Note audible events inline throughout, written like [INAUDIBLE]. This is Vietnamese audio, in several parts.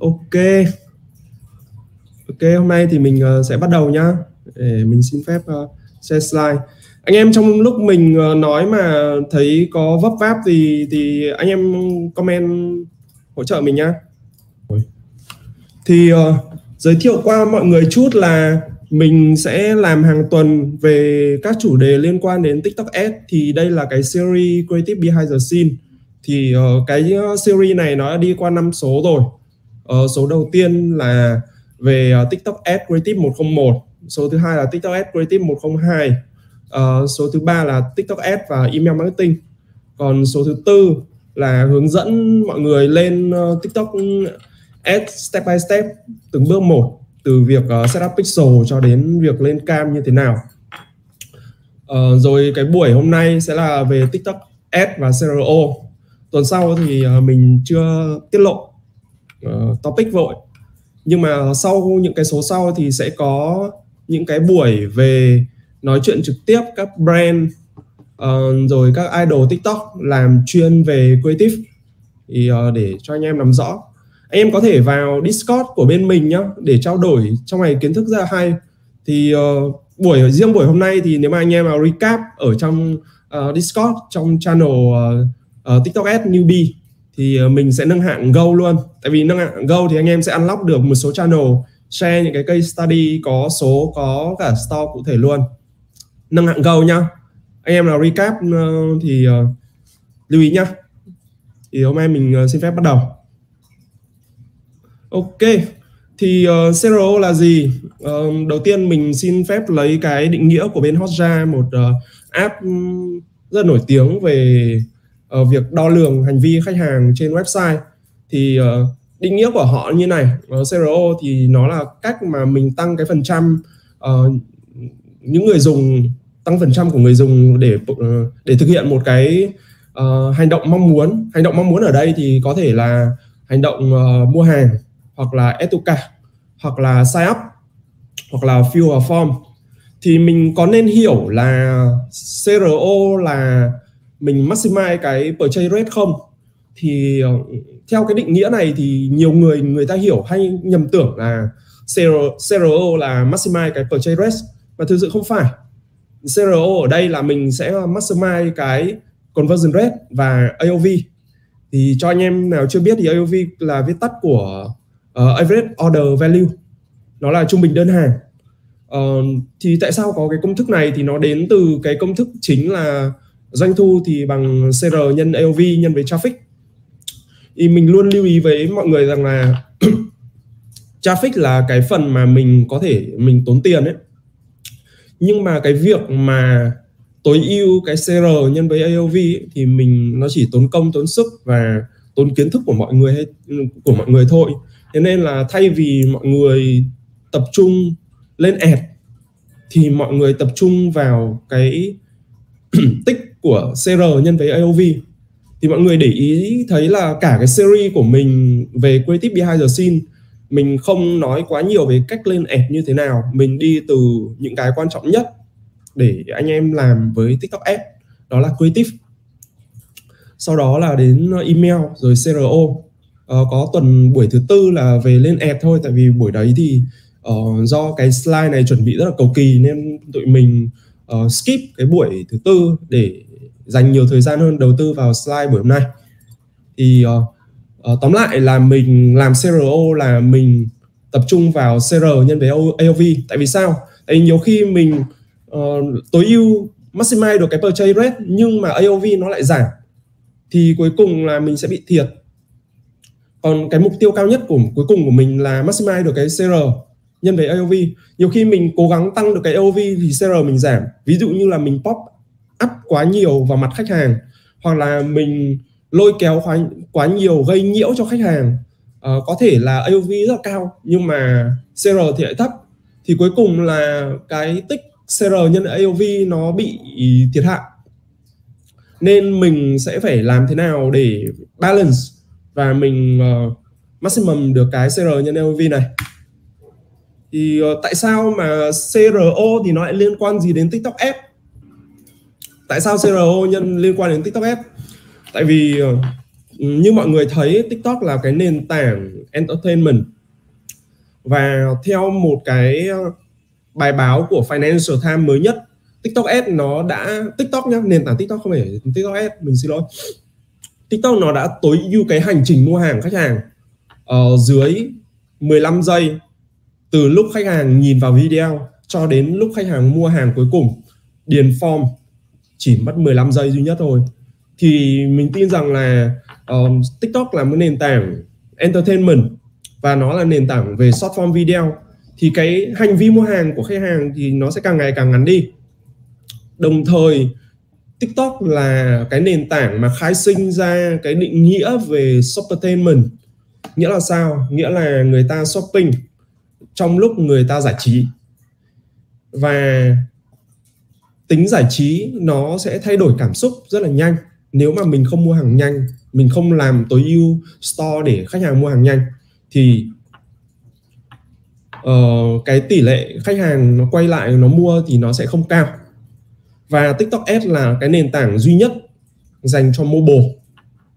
Ok. Ok, hôm nay thì mình uh, sẽ bắt đầu nhá. Để mình xin phép uh, share slide. Anh em trong lúc mình uh, nói mà thấy có vấp váp thì thì anh em comment hỗ trợ mình nhá. Thì uh, giới thiệu qua mọi người chút là mình sẽ làm hàng tuần về các chủ đề liên quan đến TikTok Ads thì đây là cái series Creative Behind the Scene thì uh, cái series này nó đã đi qua năm số rồi Uh, số đầu tiên là về uh, TikTok Ad Creative 101, số thứ hai là TikTok Ad Creative 102, uh, ờ, số thứ ba là TikTok Ad và email marketing. Còn số thứ tư là hướng dẫn mọi người lên uh, TikTok Ad step by step từng bước một từ việc uh, setup pixel cho đến việc lên cam như thế nào. Uh, rồi cái buổi hôm nay sẽ là về TikTok Ad và CRO. Tuần sau thì uh, mình chưa tiết lộ uh, topic vội. Nhưng mà sau những cái số sau thì sẽ có những cái buổi về nói chuyện trực tiếp các brand uh, rồi các idol tiktok làm chuyên về creative. Thì uh, để cho anh em nắm rõ. Anh em có thể vào discord của bên mình nhá để trao đổi trong này kiến thức rất là hay. Thì uh, buổi riêng buổi hôm nay thì nếu mà anh em vào recap ở trong uh, discord trong channel uh, uh, tiktok ad newbie thì ờ, mình sẽ nâng hạng Go luôn. Tại vì nâng hạng Go thì anh em sẽ unlock được một số channel share những cái case study có số có cả store cụ thể luôn. Nâng hạng Go nhá. Anh em nào recap ờ, thì ờ, lưu ý nhá. Thì hôm nay mình xin phép bắt đầu. Ok. Thì uh, CRO là gì? Uh, đầu tiên mình xin phép lấy cái định nghĩa của bên Hotjar một uh, app rất nổi tiếng về uh, việc đo lường hành vi khách hàng trên website thì uh, định nghĩa của họ như này uh, CRO thì nó là cách mà mình tăng cái phần trăm uh, những người dùng tăng phần trăm của người dùng để uh, để thực hiện một cái uh, hành động mong muốn. Hành động mong muốn ở đây thì có thể là hành động uh, mua hàng hoặc là add to cart hoặc là sign up hoặc là fill a form. Thì mình có nên hiểu là CRO là mình maximize cái purchase rate không? Thì theo cái định nghĩa này thì nhiều người người ta hiểu hay nhầm tưởng là CRO, CRO là maximize cái purchase rate mà thực sự không phải. CRO ở đây là mình sẽ maximize cái conversion rate và AOV thì cho anh em nào chưa biết thì AOV là viết tắt của uh, average order value. Nó là trung bình đơn hàng. Uh, thì tại sao có cái công thức này? Thì nó đến từ cái công thức chính là doanh thu thì bằng CR nhân AOV nhân với traffic. Thì mình luôn lưu ý với mọi người rằng là [CLEARS THROAT] traffic là cái phần mà mình có thể mình tốn tiền ấy. Nhưng mà cái việc mà tối ưu cái CR nhân với AOV ấy, thì mình nó chỉ tốn công tốn sức và tốn kiến thức của mọi người hay của mọi người thôi. Thế nên là thay vì mọi người tập trung lên ad thì mọi người tập trung vào cái [CLEARS THROAT] tích của CR nhân với AOV thì mọi người để ý thấy là cả cái series của mình về creative behind the scene mình không nói quá nhiều về cách lên ad như thế nào. Mình đi từ những cái quan trọng nhất để anh em làm với TikTok Ads đó là creative. Sau đó là đến email rồi CRO uh, ờ, có tuần buổi thứ tư là về lên ad thôi tại vì buổi đấy thì uh, do cái slide này chuẩn bị rất là cầu kỳ nên tụi mình uh, skip cái buổi thứ tư để dành nhiều thời gian hơn đầu tư vào slide buổi hôm nay. Thì uh, uh, tóm lại là mình làm CRO là mình tập trung vào CR nhân với AOV tại vì sao? Tại vì nhiều khi mình uh, tối ưu maximize được cái purchase rate nhưng mà AOV nó lại giảm thì cuối cùng là mình sẽ bị thiệt. Còn cái mục tiêu cao nhất của cuối cùng của mình là maximize được cái CR nhân với AOV nhiều khi mình cố gắng tăng được cái AOV thì CR mình giảm. Ví dụ như là mình pop áp quá nhiều vào mặt khách hàng hoặc là mình lôi kéo quá, quá nhiều gây nhiễu cho khách hàng uh, có thể là AOV rất là cao nhưng mà CR thì lại thấp. Thì cuối cùng là cái tích CR nhân AOV nó bị thiệt hại. Nên mình sẽ phải làm thế nào để balance và mình uh, maximum được cái CR nhân AOV này. Thì uh, tại sao mà CRO thì nó lại liên quan gì đến TikTok Ads tại sao CRO nhân liên quan đến TikTok Ads tại vì ờ, như mọi người thấy, TikTok là cái nền tảng entertainment. Và theo một cái ờ, bài báo của Financial Times mới nhất, TikTok Ads nó đã, TikTok nhá, nền tảng TikTok không phải TikTok Ads mình xin lỗi. TikTok nó đã tối ưu cái hành trình mua hàng khách hàng ở dưới 15 giây từ lúc khách hàng nhìn vào video cho đến lúc khách hàng mua hàng cuối cùng, điền form chỉ mất 15 giây duy nhất thôi. Thì mình tin rằng là um, TikTok là một nền tảng entertainment và nó là nền tảng về short form video. Thì cái hành vi mua hàng của khách hàng thì nó sẽ càng ngày càng ngắn đi. Đồng thời TikTok là cái nền tảng mà khai sinh ra cái định nghĩa về shoppertainment. Nghĩa là sao? Nghĩa là người ta shopping trong lúc người ta giải trí. Và tính giải trí nó sẽ thay đổi cảm xúc rất là nhanh. Nếu mà mình không mua hàng nhanh mình không làm tối ưu store để khách hàng mua hàng nhanh thì uh, cái tỷ lệ khách hàng nó quay lại nó mua thì nó sẽ không cao. Và TikTok Ads là cái nền tảng duy nhất dành cho mobile.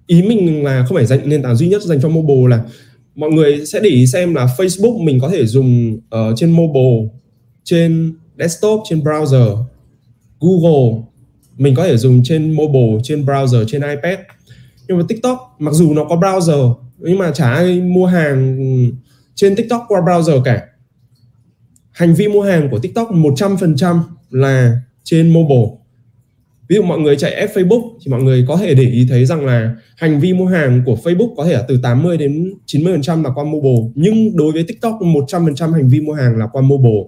Ý mình là không phải dành nền tảng duy nhất dành cho mobile là mọi người sẽ để ý xem là Facebook mình có thể dùng ở trên mobile trên desktop trên browser Google, mình có thể dùng trên mobile, trên browser, trên iPad. Nhưng mà TikTok, mặc dù nó có browser, nhưng mà chả ai mua hàng trên TikTok qua browser cả. Hành vi mua hàng của TikTok 100% là trên mobile. Ví dụ mọi người chạy app Facebook thì mọi người có thể để ý thấy rằng là hành vi mua hàng của Facebook có thể là từ 80 đến 90% là qua mobile. Nhưng đối với TikTok 100% hành vi mua hàng là qua mobile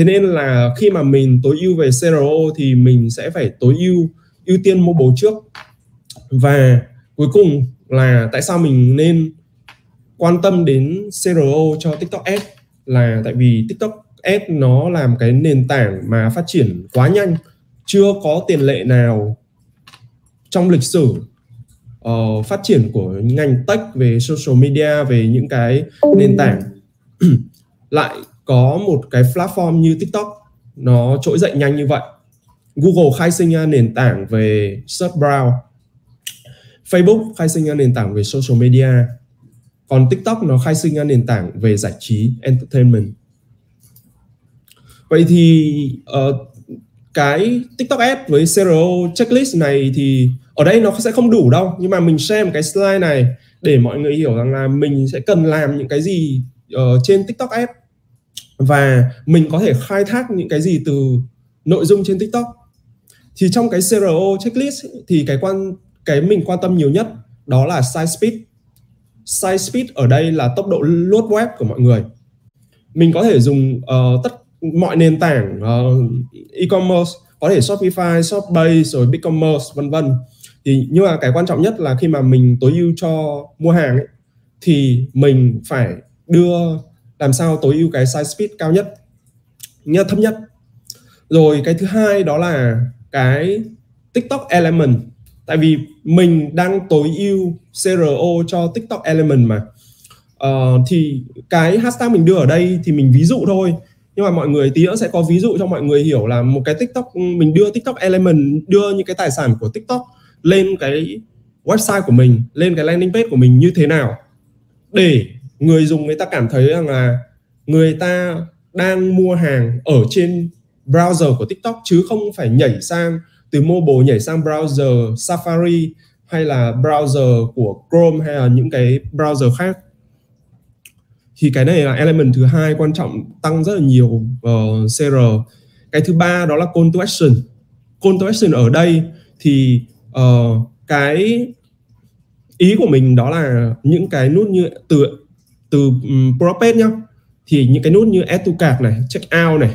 thế nên là khi mà mình tối ưu về CRO thì mình sẽ phải tối ưu ưu tiên mobile trước. Và cuối cùng là tại sao mình nên quan tâm đến CRO cho TikTok Ads? Là tại vì TikTok Ads nó làm cái nền tảng mà phát triển quá nhanh chưa có tiền lệ nào trong lịch sử uh, phát triển của ngành tech về social media về những cái nền tảng. [CLEARS THROAT] Lại có một cái platform như TikTok nó trỗi dậy nhanh như vậy. Google khai sinh ra nền tảng về search browse. Facebook khai sinh ra nền tảng về social media. Còn TikTok nó khai sinh ra nền tảng về giải trí entertainment. Vậy thì uh, cái TikTok Ads với CRO checklist này thì ở đây nó sẽ không đủ đâu. Nhưng mà mình share một cái slide này để mọi người hiểu rằng là mình sẽ cần làm những cái gì ở trên TikTok Ads và mình có thể khai thác những cái gì từ nội dung trên TikTok. Thì trong cái CRO checklist thì cái quan cái mình quan tâm nhiều nhất đó là site speed. Site speed ở đây là tốc độ load web của mọi người. Mình có thể dùng uh, tất mọi nền tảng uh, e-commerce có thể Shopify, Shopbase rồi BigCommerce vân vân. Thì nhưng mà cái quan trọng nhất là khi mà mình tối ưu cho mua hàng ấy, thì mình phải đưa làm sao tối ưu cái size speed cao nhất? Nhất thấp nhất. Rồi cái thứ hai đó là cái TikTok element. Tại vì mình đang tối ưu CRO cho TikTok element mà. Uh, thì cái hashtag mình đưa ở đây thì mình ví dụ thôi. Nhưng mà mọi người tí nữa sẽ có ví dụ cho mọi người hiểu là một cái TikTok mình đưa TikTok element đưa những cái tài sản của TikTok lên cái website của mình lên cái landing page của mình như thế nào để người dùng người ta cảm thấy rằng là người ta đang mua hàng ở trên browser của TikTok chứ không phải nhảy sang từ mobile nhảy sang browser Safari hay là browser của Chrome hay là những cái browser khác. Thì cái này là element thứ hai quan trọng tăng rất là nhiều ờ, uh, CR cái thứ ba đó là call to action. Call to action ở đây thì uh, cái ý của mình đó là những cái nút như từ từ um, propage nhá thì những cái nút như add to cart này check out này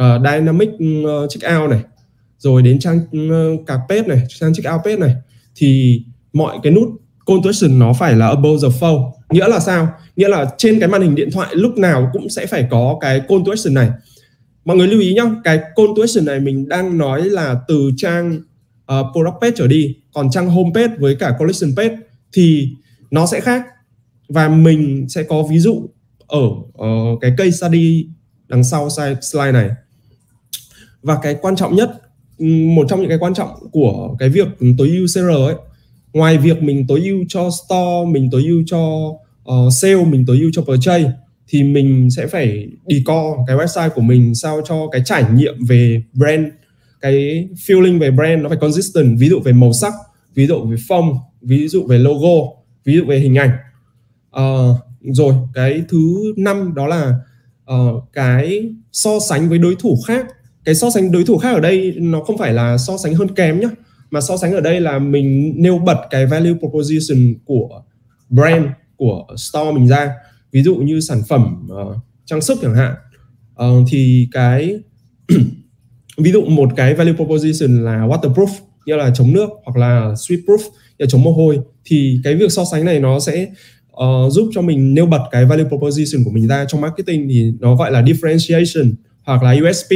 uh, dynamic uh, check out này rồi đến trang uh, ờ, cart page này trang check out page này thì mọi cái nút call to action nó phải là above the fold. Nghĩa là sao? Nghĩa là trên cái màn hình điện thoại lúc nào cũng sẽ phải có cái call to action này. Mọi người lưu ý nhá cái call to action này mình đang nói là từ trang uh, product page trở đi còn trang home page với cả collection page thì nó sẽ khác và mình sẽ có ví dụ ở uh, cái case study đằng sau slide này. Và cái quan trọng nhất một trong những cái quan trọng của cái việc tối ưu CR ấy ngoài việc mình tối ưu cho store mình tối ưu cho uh, sale mình tối ưu cho purchase thì mình sẽ phải đi co cái website của mình sao cho cái trải nghiệm về brand cái feeling về brand nó phải consistent. Ví dụ về màu sắc ví dụ về form ví dụ về logo ví dụ về hình ảnh uh, rồi cái thứ năm đó là uh, cái so sánh với đối thủ khác. Cái so sánh đối thủ khác ở đây nó không phải là so sánh hơn kém nhá mà so sánh ở đây là mình nêu bật cái value proposition của brand của store mình ra. Ví dụ như sản phẩm uh, trang sức chẳng hạn. Uh, thì cái [CLEARS THROAT] ví dụ một cái value proposition là waterproof như là chống nước hoặc là sweatproof proof là chống mồ hôi thì cái việc so sánh này nó sẽ uh, giúp cho mình nêu bật cái value proposition của mình ra trong marketing thì nó gọi là differentiation hoặc là USP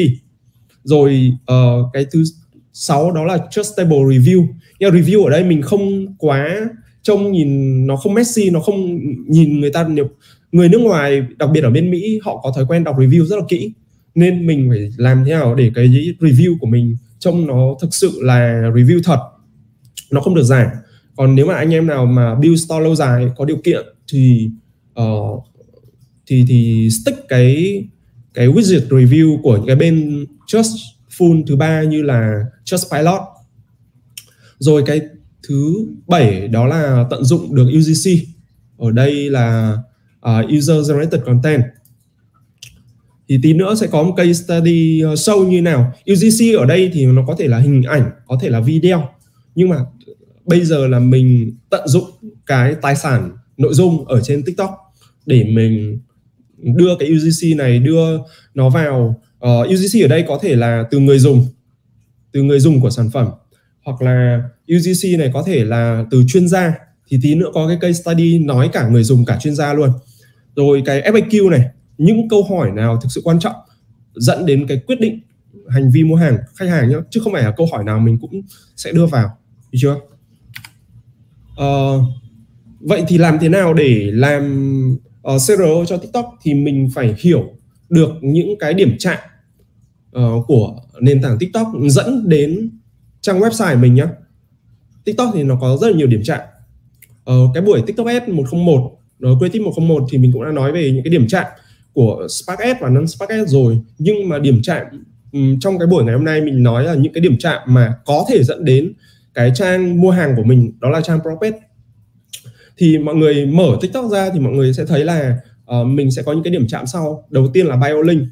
rồi uh, cái thứ sáu đó là trustable review. Nhưng review ở đây mình không quá trông nhìn nó không messy nó không nhìn người ta nhiều người nước ngoài đặc biệt ở bên Mỹ họ có thói quen đọc review rất là kỹ. Nên mình phải làm thế nào để cái review của mình trông nó thực sự là review thật nó không được giả còn nếu mà anh em nào mà build store lâu dài có điều kiện thì uh, thì thì stick cái cái widget review của những cái bên trust full thứ ba như là trust pilot. Rồi cái thứ bảy đó là tận dụng được UGC ở đây là uh, user generated content. Thì tí nữa sẽ có một case study ờ, sâu như nào. UGC ở đây thì nó có thể là hình ảnh có thể là video. Nhưng mà bây giờ là mình tận dụng cái tài sản nội dung ở trên TikTok để mình đưa cái UGC này đưa nó vào. Ờ, uh, UGC ở đây có thể là từ người dùng từ người dùng của sản phẩm. Hoặc là UGC này có thể là từ chuyên gia. Thì tí nữa có cái case study nói cả người dùng cả chuyên gia luôn. Rồi cái FAQ này những câu hỏi nào thực sự quan trọng dẫn đến cái quyết định hành vi mua hàng khách hàng nhé chứ không phải là câu hỏi nào mình cũng sẽ đưa vào. Được chưa? Uh, vậy thì làm thế nào để làm ờ, uh, CRO cho TikTok thì mình phải hiểu được những cái điểm chạm uh, của nền tảng TikTok dẫn đến trang website mình nhé TikTok thì nó có rất là nhiều điểm chạm. Uh, cái buổi TikTok S 101 nó Creative 101 thì mình cũng đã nói về những cái điểm chạm của Spark S và non Spark S rồi. Nhưng mà điểm chạm um, trong cái buổi ngày hôm nay mình nói là những cái điểm chạm mà có thể dẫn đến cái trang mua hàng của mình đó là trang Propet thì mọi người mở TikTok ra thì mọi người sẽ thấy là uh, mình sẽ có những cái điểm chạm sau. Đầu tiên là bio link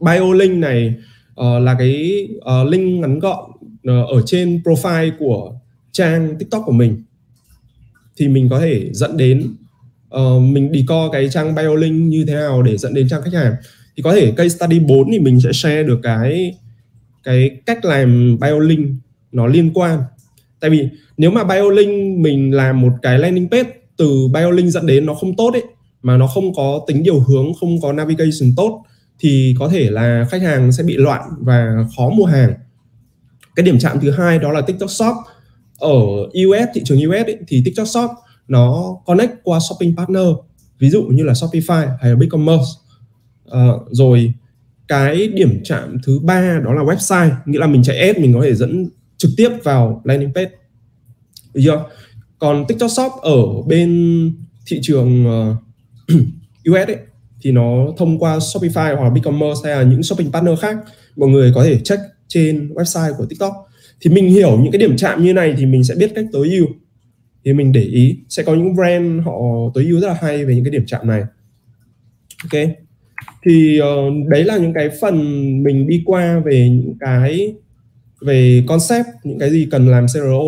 bio link này uh, là cái uh, link ngắn gọn uh, ở trên profile của trang TikTok của mình. Thì mình có thể dẫn đến uh, mình đi co cái trang bio link như thế nào để dẫn đến trang khách hàng. Thì có thể case study 4 thì mình sẽ share được cái cái cách làm bio link nó liên quan. Tại vì nếu mà bio link mình làm một cái landing page từ bio link dẫn đến nó không tốt ấy mà nó không có tính điều hướng không có navigation tốt thì có thể là khách hàng sẽ bị loạn và khó mua hàng. Cái điểm chạm thứ hai đó là tiktok shop. Ở US thị trường US ấy, thì tiktok shop nó connect qua shopping partner ví dụ như là Shopify hay là BigCommerce. À, rồi cái điểm chạm thứ ba đó là website nghĩa là mình chạy ad mình có thể dẫn trực tiếp vào landing page. Được chưa? Còn TikTok Shop ở bên thị trường ờ, [CLEARS THROAT] uh, US ấy, thì nó thông qua Shopify hoặc BigCommerce hay là những shopping partner khác mọi người có thể check trên website của TikTok. Thì mình hiểu những cái điểm chạm như này thì mình sẽ biết cách tối ưu. Thì mình để ý sẽ có những brand họ tối ưu rất là hay về những cái điểm chạm này. Ok. Thì uh, đấy là những cái phần mình đi qua về những cái về concept, những cái gì cần làm CRO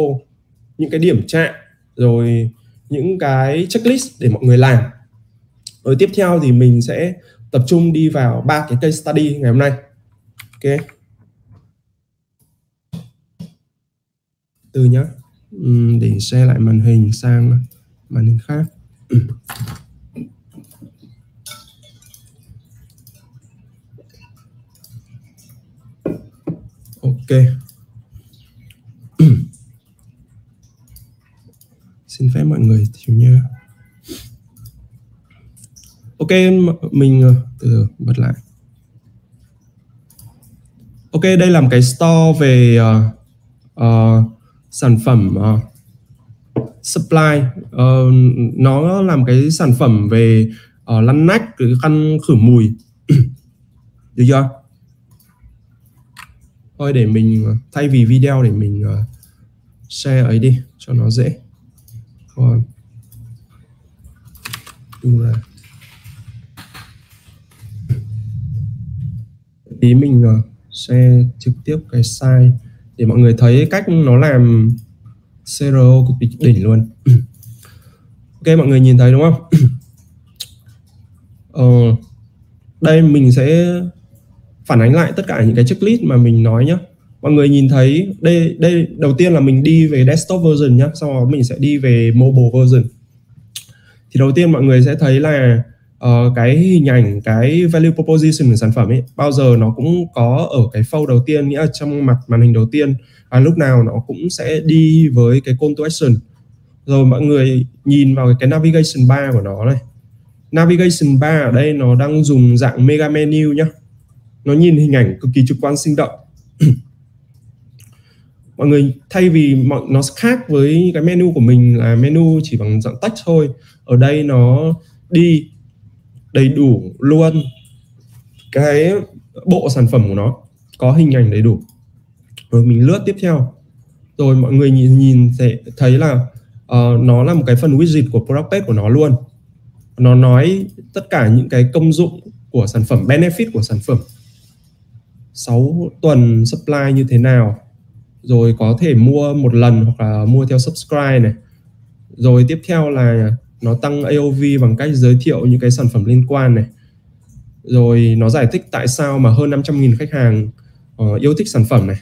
những cái điểm chạm, rồi những cái checklist để mọi người làm. Rồi tiếp theo thì mình sẽ tập trung đi vào ba cái case study ngày hôm nay. Ok. Từ nhá. Để share lại màn hình sang màn hình khác. Ok. Xin phép mọi người thiếu nha ok mình ờ, từ bật lại. Ok đây là một cái store về uh, uh, sản phẩm uh, supply. Uh, nó làm cái sản phẩm về uh, lăn nách cái khăn khử mùi. [CLEARS THROAT] Được chưa? Thôi để mình thay vì video để mình uh, share ấy đi cho nó dễ còn đúng là tí mình sẽ share trực tiếp cái size để mọi người thấy cách nó làm CRO cực kỳ đỉnh luôn. [CLEARS THROAT] Ok mọi người nhìn thấy đúng không? [CLEARS THROAT] Ờ, đây mình sẽ phản ánh lại tất cả những cái checklist mà mình nói nhé mọi người nhìn thấy đây đây đầu tiên là mình đi về desktop version nhé sau đó mình sẽ đi về mobile version. Thì đầu tiên mọi người sẽ thấy là uh, cái hình ảnh cái value proposition của sản phẩm ấy bao giờ nó cũng có ở cái phâu đầu tiên nghĩa là trong mặt màn hình đầu tiên và lúc nào nó cũng sẽ đi với cái call to action. Rồi mọi người nhìn vào cái navigation bar của nó này. Navigation bar ở đây nó đang dùng dạng mega menu nhá. Nó nhìn hình ảnh cực kỳ trực quan sinh động mọi người thay vì mọi nó khác với cái menu của mình là menu chỉ bằng dạng text thôi ở đây nó đi đầy đủ luôn cái bộ sản phẩm của nó có hình ảnh đầy đủ. Rồi mình lướt tiếp theo. Rồi mọi người nhìn nhìn sẽ thấy là uh, nó là một cái phần widget của product page của nó luôn. Nó nói tất cả những cái công dụng của sản phẩm benefit của sản phẩm. 6 tuần supply như thế nào? Rồi có thể mua một lần hoặc là mua theo subscribe này. Rồi tiếp theo là nó tăng AOV bằng cách giới thiệu những cái sản phẩm liên quan này. Rồi nó giải thích tại sao mà hơn 500.000 khách hàng uh, yêu thích sản phẩm này.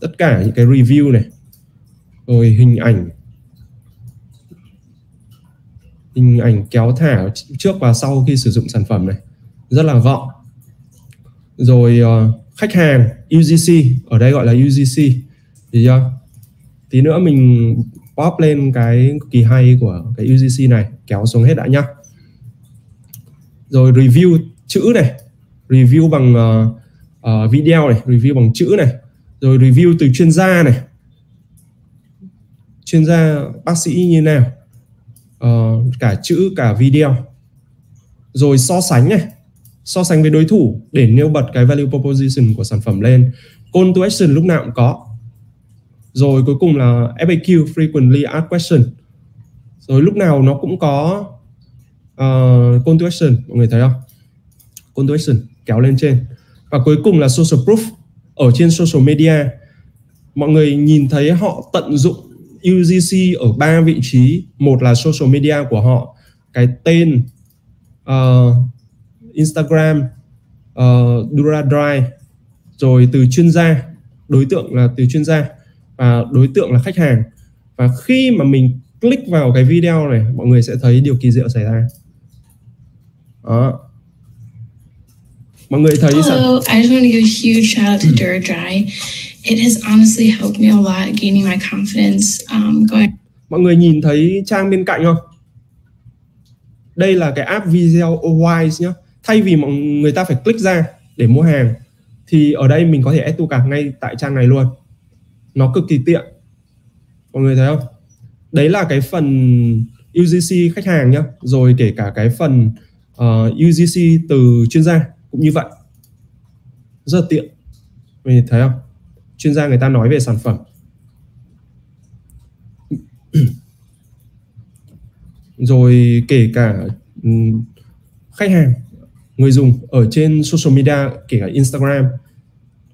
Tất cả những cái review này. Rồi hình ảnh. Hình ảnh kéo thả trước và sau khi sử dụng sản phẩm này. Rất là gọn. Rồi uh, khách hàng. UGC ở đây gọi là UGC thì chưa tí nữa mình pop lên cái kỳ hay của cái UGC này kéo xuống hết đã nhá. Rồi review chữ này review bằng uh, uh, video này review bằng chữ này rồi review từ chuyên gia này. Chuyên gia bác sĩ như nào? Uh, cả chữ cả video. Rồi so sánh này so sánh với đối thủ để nêu bật cái value proposition của sản phẩm lên. Call to action lúc nào cũng có. Rồi cuối cùng là FAQ frequently asked question. Rồi lúc nào nó cũng có uh, call to action. Mọi người thấy không? Call to action kéo lên trên. Và cuối cùng là social proof. Ở trên social media mọi người nhìn thấy họ tận dụng UGC ở ba vị trí. Một là social media của họ. Cái tên uh, Instagram uh, DuraDrive rồi từ chuyên gia đối tượng là từ chuyên gia và đối tượng là khách hàng. Và khi mà mình click vào cái video này mọi người sẽ thấy điều kỳ diệu xảy ra. Đó. Mọi người thấy Hello, I just want to give a huge shout out to DuraDry. It has honestly helped me a lot gaining my confidence um, going. mọi người nhìn thấy trang bên cạnh không? Đây là cái app video wise nhá thay vì mọi người ta phải click ra để mua hàng thì ở đây mình có thể add to cart ngay tại trang này luôn. Nó cực kỳ tiện. Mọi người thấy không? Đấy là cái phần UGC khách hàng nhá. Rồi kể cả cái phần ờ, uh, UGC từ chuyên gia cũng như vậy. Rất là tiện mình thấy không? Chuyên gia người ta nói về sản phẩm. Rồi kể cả ừ, khách hàng người dùng ở trên social media kể cả Instagram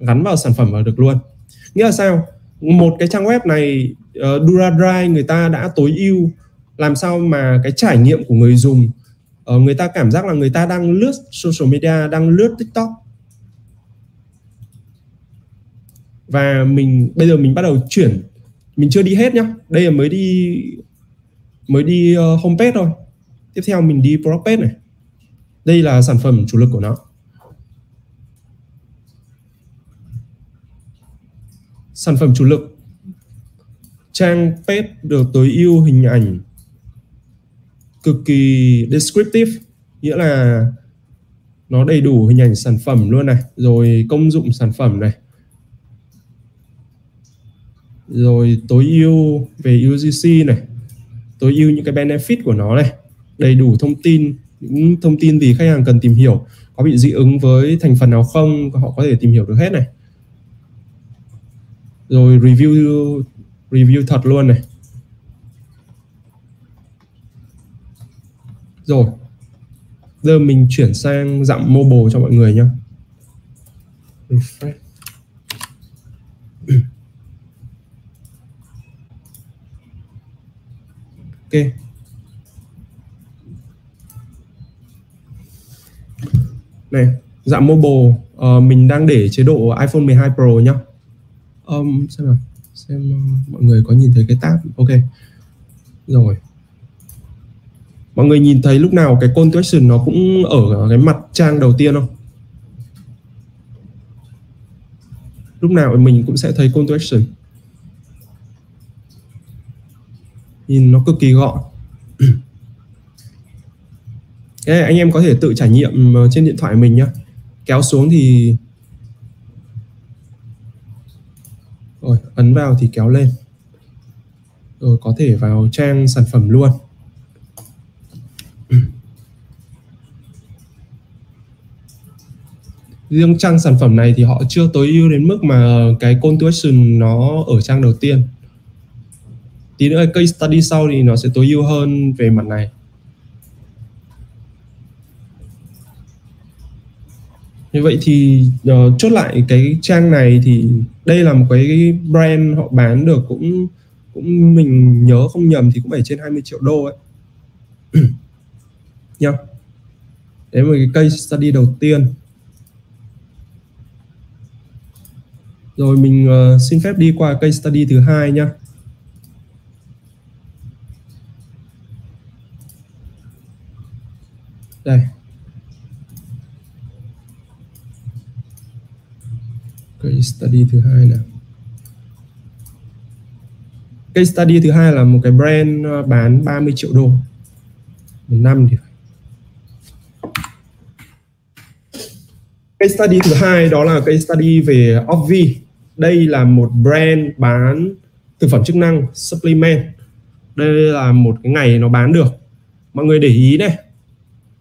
gắn vào sản phẩm vào được luôn. Nghĩa là sao? Một cái trang web này ờ, uh, DuraDry người ta đã tối ưu làm sao mà cái trải nghiệm của người dùng uh, người ta cảm giác là người ta đang lướt social media đang lướt TikTok. Và mình bây giờ mình bắt đầu chuyển mình chưa đi hết nhá. Đây là mới đi mới đi uh, homepage thôi. Tiếp theo mình đi product page này đây là sản phẩm chủ lực của nó. Sản phẩm chủ lực. Trang page được tối ưu hình ảnh cực kỳ descriptive, nghĩa là nó đầy đủ hình ảnh sản phẩm luôn này, rồi công dụng sản phẩm này. Rồi tối ưu về UGC này, tối ưu những cái benefit của nó này, đầy đủ thông tin những thông tin gì khách hàng cần tìm hiểu, có bị dị ứng với thành phần nào không, họ có thể tìm hiểu được hết này. Rồi review review thật luôn này. Rồi, giờ mình chuyển sang dạng mobile cho mọi người nhé refresh. Ok. Này dạng mobile uh, mình đang để chế độ iPhone 12 Pro nhá. Um, xem nào xem uh, mọi người có nhìn thấy cái tab. Ok. Rồi. Mọi người nhìn thấy lúc nào cái call to action nó cũng ở cái mặt trang đầu tiên không? Lúc nào mình cũng sẽ thấy call to action. Nhìn nó cực kỳ gọn. [CLEARS THROAT] Thế anh em có thể tự trải nghiệm ờ, trên điện thoại mình nhé kéo xuống thì rồi, ấn vào thì kéo lên. Rồi, có thể vào trang sản phẩm luôn. [CLEARS THROAT] Riêng trang sản phẩm này thì họ chưa tối ưu đến mức mà cái call to action nó ở trang đầu tiên. Tí nữa case study sau thì nó sẽ tối ưu hơn về mặt này. Như vậy thì uh, chốt lại cái trang này thì đây là một cái brand họ bán được cũng cũng mình nhớ không nhầm thì cũng phải trên 20 triệu đô ấy. [CLEARS THROAT] Nhá. Đấy một cái case study đầu tiên. Rồi mình uh, xin phép đi qua case study thứ hai nhá. Đây. Case study thứ hai là case study thứ hai là một cái brand ờ, bán 30 triệu đô. Một năm thì case study thứ hai đó là case study về Obvi đây là một brand bán thực phẩm chức năng, supplement. Đây là một cái ngày nó bán được. Mọi người để ý này.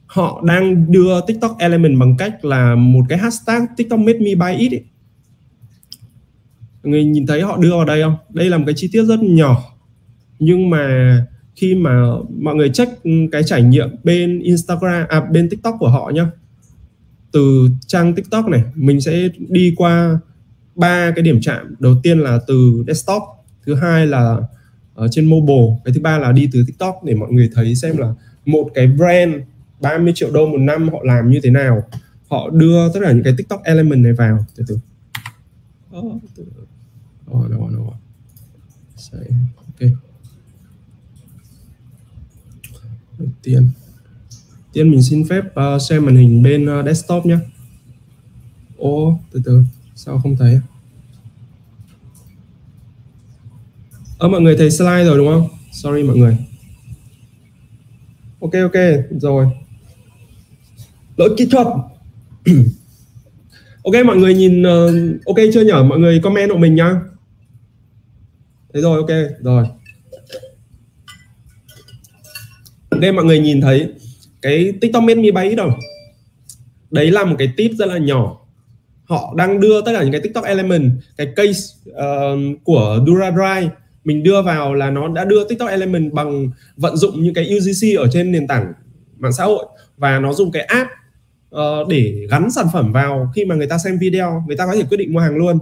Họ đang đưa TikTok Element bằng cách là một cái hashtag TikTok made me buy it ấy người nhìn thấy họ đưa vào đây không? Đây là một cái chi tiết rất nhỏ. Nhưng mà khi mà mọi người check cái trải nghiệm bên Instagram à bên TikTok của họ nhá. Từ trang TikTok này, mình sẽ đi qua ba cái điểm chạm. Đầu tiên là từ desktop, thứ hai là ở trên mobile, cái thứ ba là đi từ TikTok để mọi người thấy xem là một cái brand 30 triệu đô một năm họ làm như thế nào. Họ đưa tất cả những cái TikTok element này vào. Từ từ. Ờ, oh, oh, no, say. ok. Đầu tiên. Tiên mình xin phép uh, xem màn hình bên uh, desktop nhé ô oh, từ từ. Sao không thấy? Ơ mọi người thấy slide rồi đúng không? Sorry mọi người. Ok ok. Rồi. Lỗi kỹ thuật. [CLEARS THROAT] Ok mọi người nhìn uh, ok chưa nhở? Mọi người comment hộ mình nhá thế rồi ok rồi. Đây mọi người nhìn thấy cái tiktok made me bay đâu? Đấy là một cái tip rất là nhỏ. Họ đang đưa tất cả những cái tiktok element cái case uh, của duradry mình đưa vào là nó đã đưa tiktok element bằng vận dụng những cái UGC ở trên nền tảng mạng xã hội và nó dùng cái app uh, để gắn sản phẩm vào khi mà người ta xem video người ta có thể quyết định mua hàng luôn.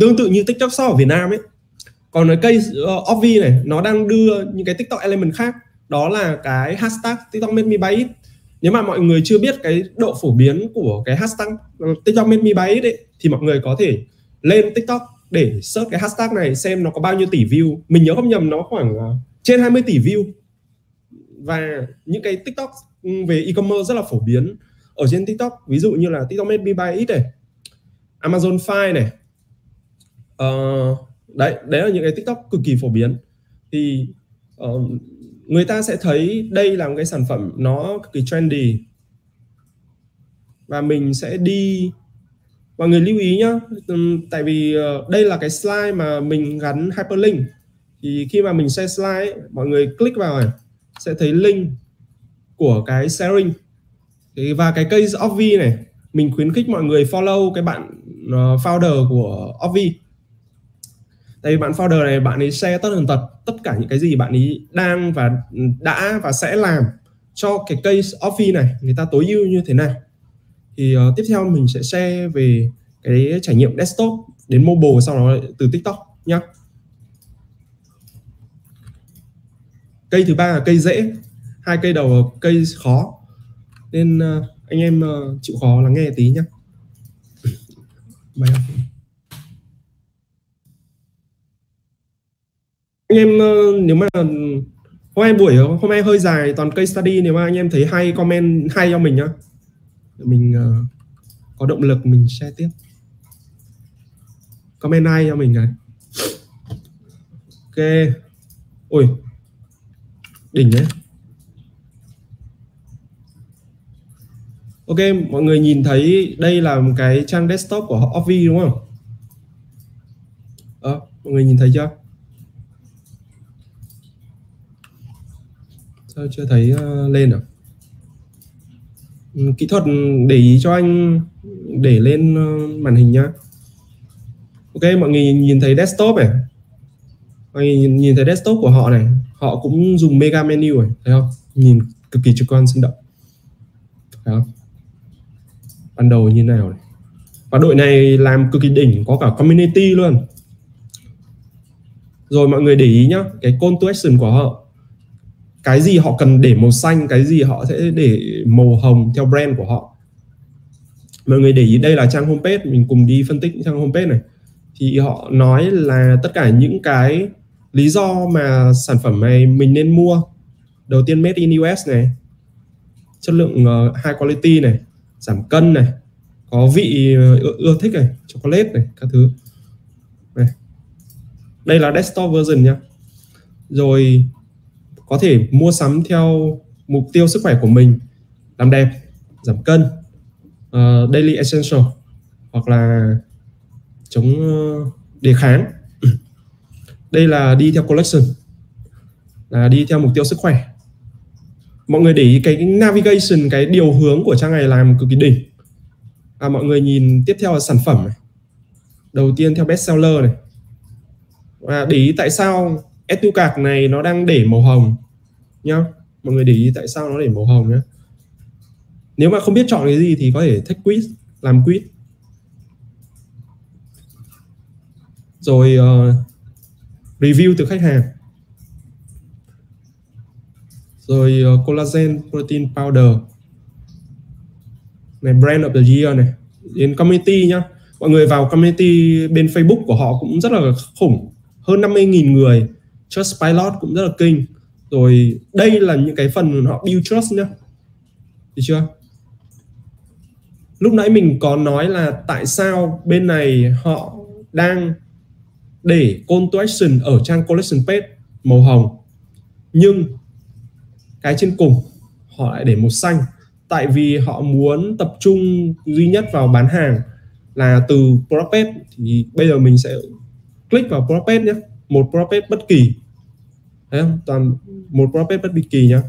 Tương tự như tiktok shop ở việt nam ấy còn cái cây ờ, uh, Obvi này nó đang đưa những cái tiktok element khác. Đó là cái hashtag tiktok made me buy it. Nếu mà mọi người chưa biết cái độ phổ biến của cái hashtag ờ, tiktok made me buy it ấy, thì mọi người có thể lên tiktok để search cái hashtag này xem nó có bao nhiêu tỷ view. Mình nhớ không nhầm nó khoảng uh, trên 20 tỷ view. Và những cái tiktok ừ, về e-commerce rất là phổ biến ở trên tiktok. Ví dụ như là tiktok made me buy it này amazon fire này uh, đấy đấy là những cái tiktok cực kỳ phổ biến. Thì uh, người ta sẽ thấy đây là một cái sản phẩm nó cực kỳ trendy. Và mình sẽ đi mọi người lưu ý nhá. Tại vì ờ, đây là cái slide mà mình gắn hyperlink. Thì khi mà mình share slide mọi người click vào này sẽ thấy link của cái sharing. Và cái case Obvi này mình khuyến khích mọi người follow cái bạn ờ, founder của Obvi tại vì bạn founder này bạn ấy share tất tần tật tất cả những cái gì bạn ấy đang và đã và sẽ làm cho cái case office này người ta tối ưu như thế nào thì uh, tiếp theo mình sẽ share về cái trải nghiệm desktop đến mobile sau đó từ TikTok nhá. Cây thứ ba là cây dễ hai cây đầu là cây khó. Nên uh, anh em uh, chịu khó lắng nghe tí nhá. Bye. Anh em ờ, nếu mà hôm nay buổi hôm nay hơi dài toàn cây study nếu mà anh em thấy hay comment hay cho mình nhá. Mình uh, có động lực mình share tiếp. Comment hay cho mình này? Ok. Ui đỉnh đấy. Ok, mọi người nhìn thấy đây là một cái trang desktop của Office đúng không? à, mọi người nhìn thấy chưa? Sao chưa thấy uh, lên à? Kỹ thuật để ý cho anh để lên uh, màn hình nhá. Ok, mọi người nhìn thấy desktop này. Mọi người nhìn, nhìn thấy desktop của họ này. Họ cũng dùng mega menu này, thấy không? Nhìn cực kỳ trực quan sinh động. Thấy không? ban đầu như nào này và đội này làm cực kỳ đỉnh có cả community luôn rồi mọi người để ý nhá cái call to action của họ cái gì họ cần để màu xanh cái gì họ sẽ để màu hồng theo brand của họ. Mọi người để ý đây là trang homepage mình cùng đi phân tích trang homepage này. Thì họ nói là tất cả những cái lý do mà sản phẩm này mình nên mua đầu tiên made in US này chất lượng ờ, high quality này giảm cân này có vị ờ, ưa, ưa thích này chocolate này các thứ. Này đây là desktop version nhá. Rồi có thể mua sắm theo mục tiêu sức khỏe của mình làm đẹp giảm cân uh, daily essential hoặc là chống uh, đề kháng. [CLEARS THROAT] Đây là đi theo collection là đi theo mục tiêu sức khỏe. Mọi người để ý cái navigation cái điều hướng của trang này làm cực kỳ đỉnh. À, mọi người nhìn tiếp theo là sản phẩm này. Đầu tiên theo bestseller này. Và để ý tại sao etu cạc này nó đang để màu hồng nhá. Mọi người để ý tại sao nó để màu hồng nhá. Nếu mà không biết chọn cái gì thì có thể take quiz làm quiz. Rồi uh, review từ khách hàng. Rồi uh, collagen protein powder. Này brand of the year này. Đến community nhá. Mọi người vào community bên Facebook của họ cũng rất là khủng. Hơn 50.000 người. Trust Pilot cũng rất là kinh. Rồi đây là những cái phần họ build trust nhá. Được chưa? Lúc nãy mình có nói là tại sao bên này họ đang để call to action ở trang collection page màu hồng. Nhưng cái trên cùng họ lại để màu xanh. Tại vì họ muốn tập trung duy nhất vào bán hàng là từ Propet thì bây giờ mình sẽ click vào Propet nhé một Propet bất kỳ. Đấy không? toàn một Propet bất kỳ nhá.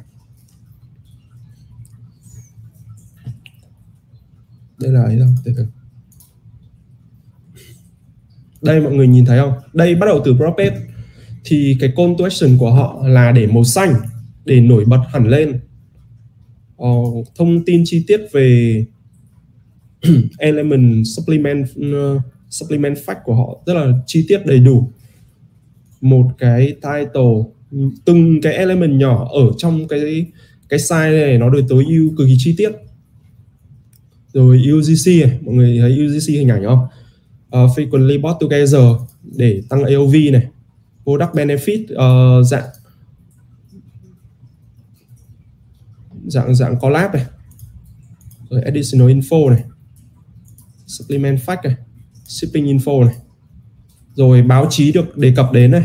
Đây là ấy đâu? Từ từ đây mọi người nhìn thấy không? Đây bắt đầu từ Propet thì cái call to action của họ là để màu xanh để nổi bật hẳn lên. Uh, thông tin chi tiết về [CLEARS THROAT] element supplement uh, supplement fact của họ rất là chi tiết đầy đủ. Một cái title từng cái element nhỏ ở trong cái cái size này nó được tối ưu cực kỳ chi tiết. Rồi UGC này mọi người thấy UGC hình ảnh không? Uh, frequently bought together để tăng AOV này product benefit uh, dạng dạng dạng collab này. Rồi additional info này. Supplement fact này. Shipping info này. Rồi báo chí được đề cập đến này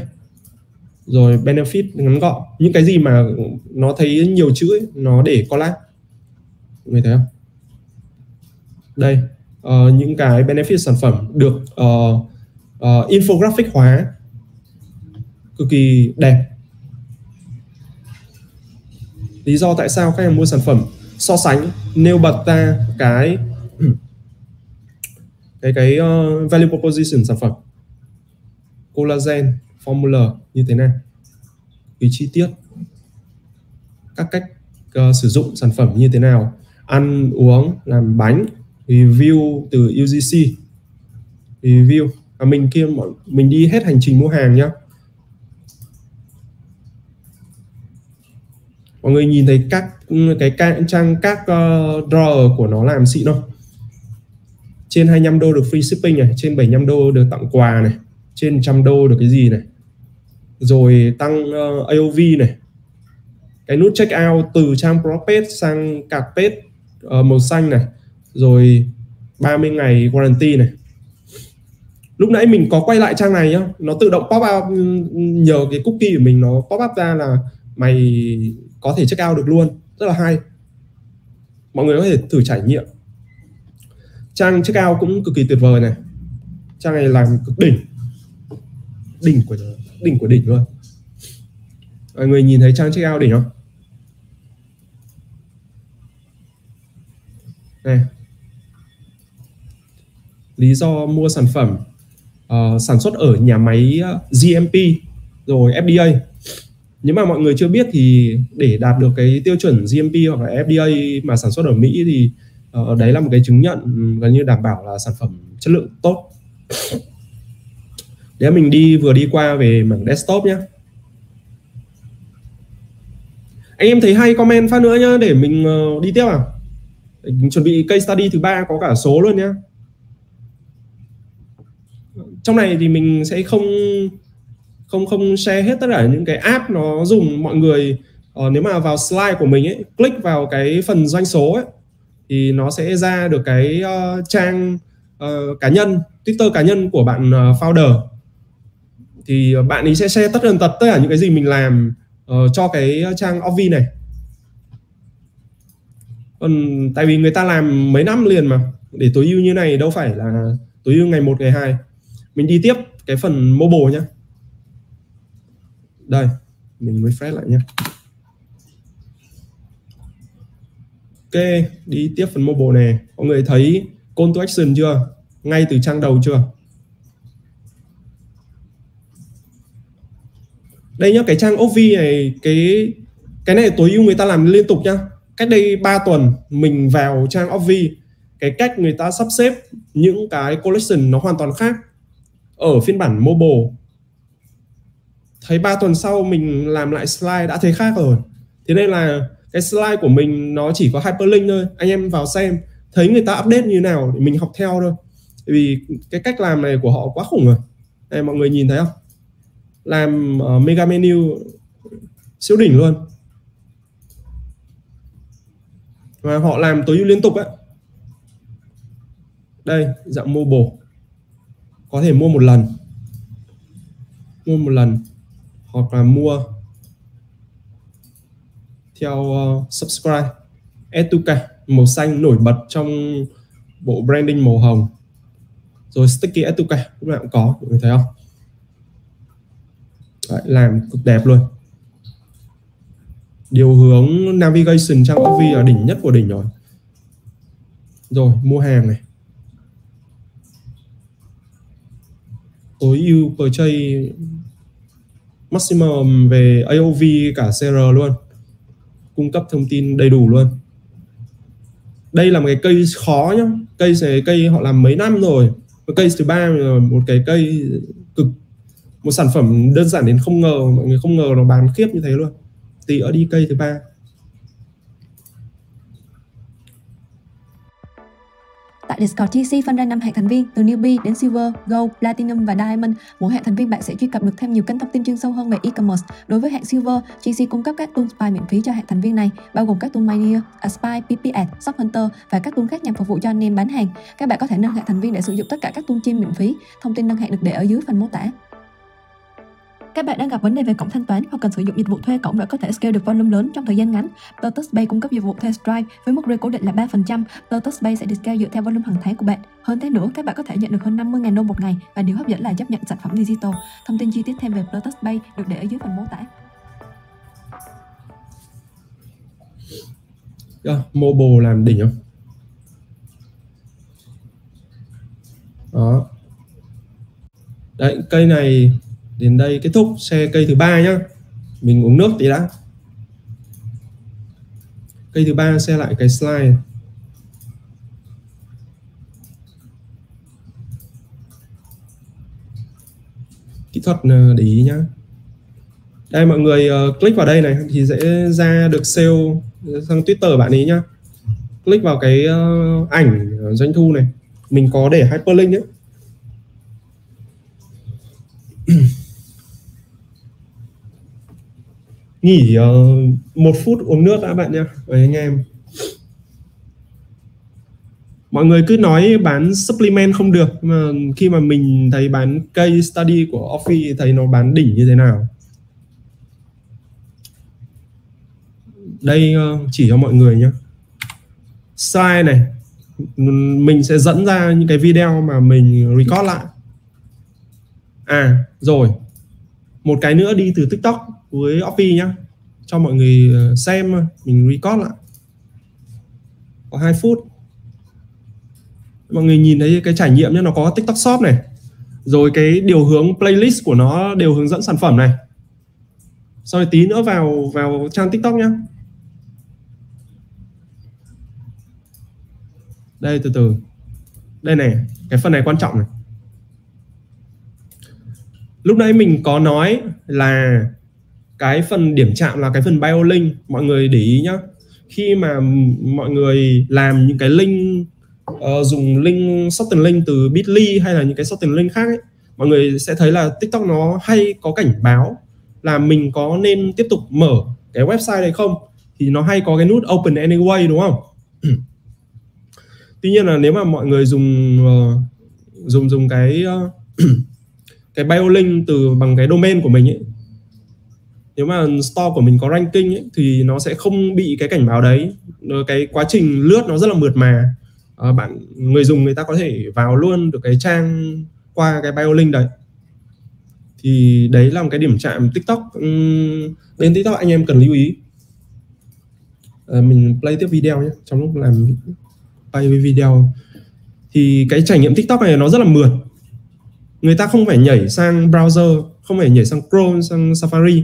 rồi benefit ngắn gọn. Những cái gì mà nó thấy nhiều chữ ấy, nó để collab. Người thấy không? Đây uh, những cái benefit sản phẩm được uh, uh, infographic hóa. Cực kỳ đẹp. Lý do tại sao khách hàng mua sản phẩm so sánh nêu bật ra cái cái cái uh, value proposition sản phẩm. Collagen formula như thế nào tùy chi tiết các cách uh, sử dụng sản phẩm như thế nào. Ăn uống làm bánh review từ UGC review. À, mình kia mình đi hết hành trình mua hàng nhá. Mọi người nhìn thấy các cái trang các uh, drawer của nó làm xịn không? Trên 25 đô được free shipping này trên 75 đô được tặng quà này trên 100 đô được cái gì này rồi tăng ờ, uh, AOV này. Cái nút check out từ trang pro sang card page uh, màu xanh này. Rồi 30 ngày warranty này. Lúc nãy mình có quay lại trang này nhá nó tự động pop up ừ, nhờ cái cookie của mình nó pop up ra là mày có thể check out được luôn. Rất là hay. Mọi người có thể thử trải nghiệm. Trang check out cũng cực kỳ tuyệt vời này. Trang này làm cực đỉnh. Đỉnh của đỉnh của đỉnh luôn. Mọi người nhìn thấy trang check out đỉnh không? Này lý do mua sản phẩm uh, sản xuất ở nhà máy ờ, GMP rồi FDA nếu mà mọi người chưa biết thì để đạt được cái tiêu chuẩn GMP hoặc là FDA mà sản xuất ở Mỹ thì uh, đấy là một cái chứng nhận gần như đảm bảo là sản phẩm chất lượng tốt để mình đi vừa đi qua về mảng desktop nhé anh em thấy hay comment phát nữa nhá để mình uh, đi tiếp à? Mình chuẩn bị case study thứ ba có cả số luôn nhá. Trong này thì mình sẽ không không không share hết tất cả những cái app nó dùng mọi người. Uh, nếu mà vào slide của mình ấy click vào cái phần doanh số ấy thì nó sẽ ra được cái uh, trang uh, cá nhân Twitter cá nhân của bạn uh, founder thì ờ, bạn ấy sẽ share tất tần tật tất cả những cái gì mình làm uh, cho cái trang Ovi này. Còn tại vì người ta làm mấy năm liền mà để tối ưu như này đâu phải là tối ưu ngày một ngày hai. Mình đi tiếp cái phần mobile nhé đây mình refresh lại nhé ok đi tiếp phần mobile này. Mọi người thấy call to action chưa? Ngay từ trang đầu chưa? Đây nhá, cái trang Ovi này, cái cái này tối ưu người ta làm liên tục nhá. Cách đây 3 tuần mình vào trang Ovi cái cách người ta sắp xếp những cái collection nó hoàn toàn khác. Ở phiên bản mobile. Thấy 3 tuần sau mình làm lại slide đã thấy khác rồi. Thế nên là cái slide của mình nó chỉ có hyperlink thôi. Anh em vào xem, thấy người ta update như nào thì mình học theo thôi. Vì cái cách làm này của họ quá khủng rồi. Đây, mọi người nhìn thấy không? Làm uh, mega menu siêu đỉnh luôn. Và họ làm tối ưu liên tục ấy đây dạng mobile. Có thể mua một lần. Mua một lần hoặc là mua theo uh, subscribe. Etuka màu xanh nổi bật trong bộ branding màu hồng. Rồi sticky Etuka lúc nào cũng có mọi người thấy không? Đấy, làm cực đẹp luôn. Điều hướng navigation trang OV là đỉnh nhất của đỉnh rồi. Rồi mua hàng này. Tối ưu purchase maximum về AOV cả CR luôn. Cung cấp thông tin đầy đủ luôn. Đây là một cái cây khó nhá. Cây này cây họ làm mấy năm rồi. Cây thứ ba một cái cây cực một sản phẩm đơn giản đến không ngờ mọi người không ngờ nó bán khiếp như thế luôn thì ở đi cây thứ ba Tại Discord TC phân ra 5 hạng thành viên từ newbie đến silver, gold, platinum và diamond. Mỗi hạng thành viên bạn sẽ truy cập được thêm nhiều kênh thông tin chuyên sâu hơn về e-commerce. Đối với hạng silver, TC cung cấp các tool spy miễn phí cho hạng thành viên này, bao gồm các tool Miner, Aspy, PPS, Shop Hunter và các tool khác nhằm phục vụ cho anh em bán hàng. Các bạn có thể nâng hạng thành viên để sử dụng tất cả các tool chim miễn phí. Thông tin nâng hạng được để ở dưới phần mô tả. Các bạn đang gặp vấn đề về cổng thanh toán hoặc cần sử dụng dịch vụ thuê cổng để có thể scale được volume lớn trong thời gian ngắn. Lotus Pay cung cấp dịch vụ thuê Stripe với mức rate cố định là 3%. Lotus Pay sẽ được scale dựa theo volume hàng tháng của bạn. Hơn thế nữa, các bạn có thể nhận được hơn 50.000 đô một ngày và điều hấp dẫn là chấp nhận sản phẩm digital. Thông tin chi tiết thêm về Lotus Pay được để ở dưới phần mô tả. Yeah, mobile làm đỉnh không? Đó. Đấy, cây này đến đây kết thúc xe cây thứ ba nhá. Mình uống nước tí đã. Cây thứ ba xe lại cái slide. Kỹ thuật ờ, để ý nhá. Đây mọi người uh, click vào đây này thì sẽ ra được sale sang Twitter bạn ấy nhá. Click vào cái uh, ảnh doanh thu này. Mình có để hyperlink ấy nghỉ uh, một phút uống nước đã bạn nha với anh em. Mọi người cứ nói bán supplement không được nhưng mà khi mà mình thấy bán case study của Offi thấy nó bán đỉnh như thế nào? Đây ờ, chỉ cho mọi người nhé Sai này. Mình sẽ dẫn ra những cái video mà mình record lại. À rồi. Một cái nữa đi từ tiktok với Oppi nhá. Cho mọi người ờ, xem ờ, mình record lại. Có 2 phút. Mọi người nhìn thấy cái trải nghiệm nhé nó có tiktok shop này. Rồi cái điều hướng playlist của nó đều hướng dẫn sản phẩm này. Sau rồi tí nữa vào vào trang tiktok nhá. Đây, từ từ. Đây này, cái phần này quan trọng này. Lúc nãy mình có nói là cái phần điểm chạm là cái phần bio link mọi người để ý nhá. Khi mà mọi người làm những cái link uh, dùng link shorten link từ bitly hay là những cái shorten link khác ấy, mọi người sẽ thấy là tiktok nó hay có cảnh báo là mình có nên tiếp tục mở cái website này không? Thì nó hay có cái nút open anyway đúng không? [CLEARS THROAT] Tuy nhiên là nếu mà mọi người dùng uh, dùng dùng cái uh, [CLEARS THROAT] cái bio link từ bằng cái domain của mình ấy nếu mà store của mình có ranking ấy, thì nó sẽ không bị cái cảnh báo đấy. Cái quá trình lướt nó rất là mượt mà. À, bạn người dùng người ta có thể vào luôn được cái trang qua cái bio link đấy. Thì đấy là một cái điểm chạm tiktok đến tiktok anh em cần lưu ý. À, mình play tiếp video nhé. Trong lúc làm play video. Thì cái trải nghiệm tiktok này nó rất là mượt. Người ta không phải nhảy sang browser không phải nhảy sang chrome sang safari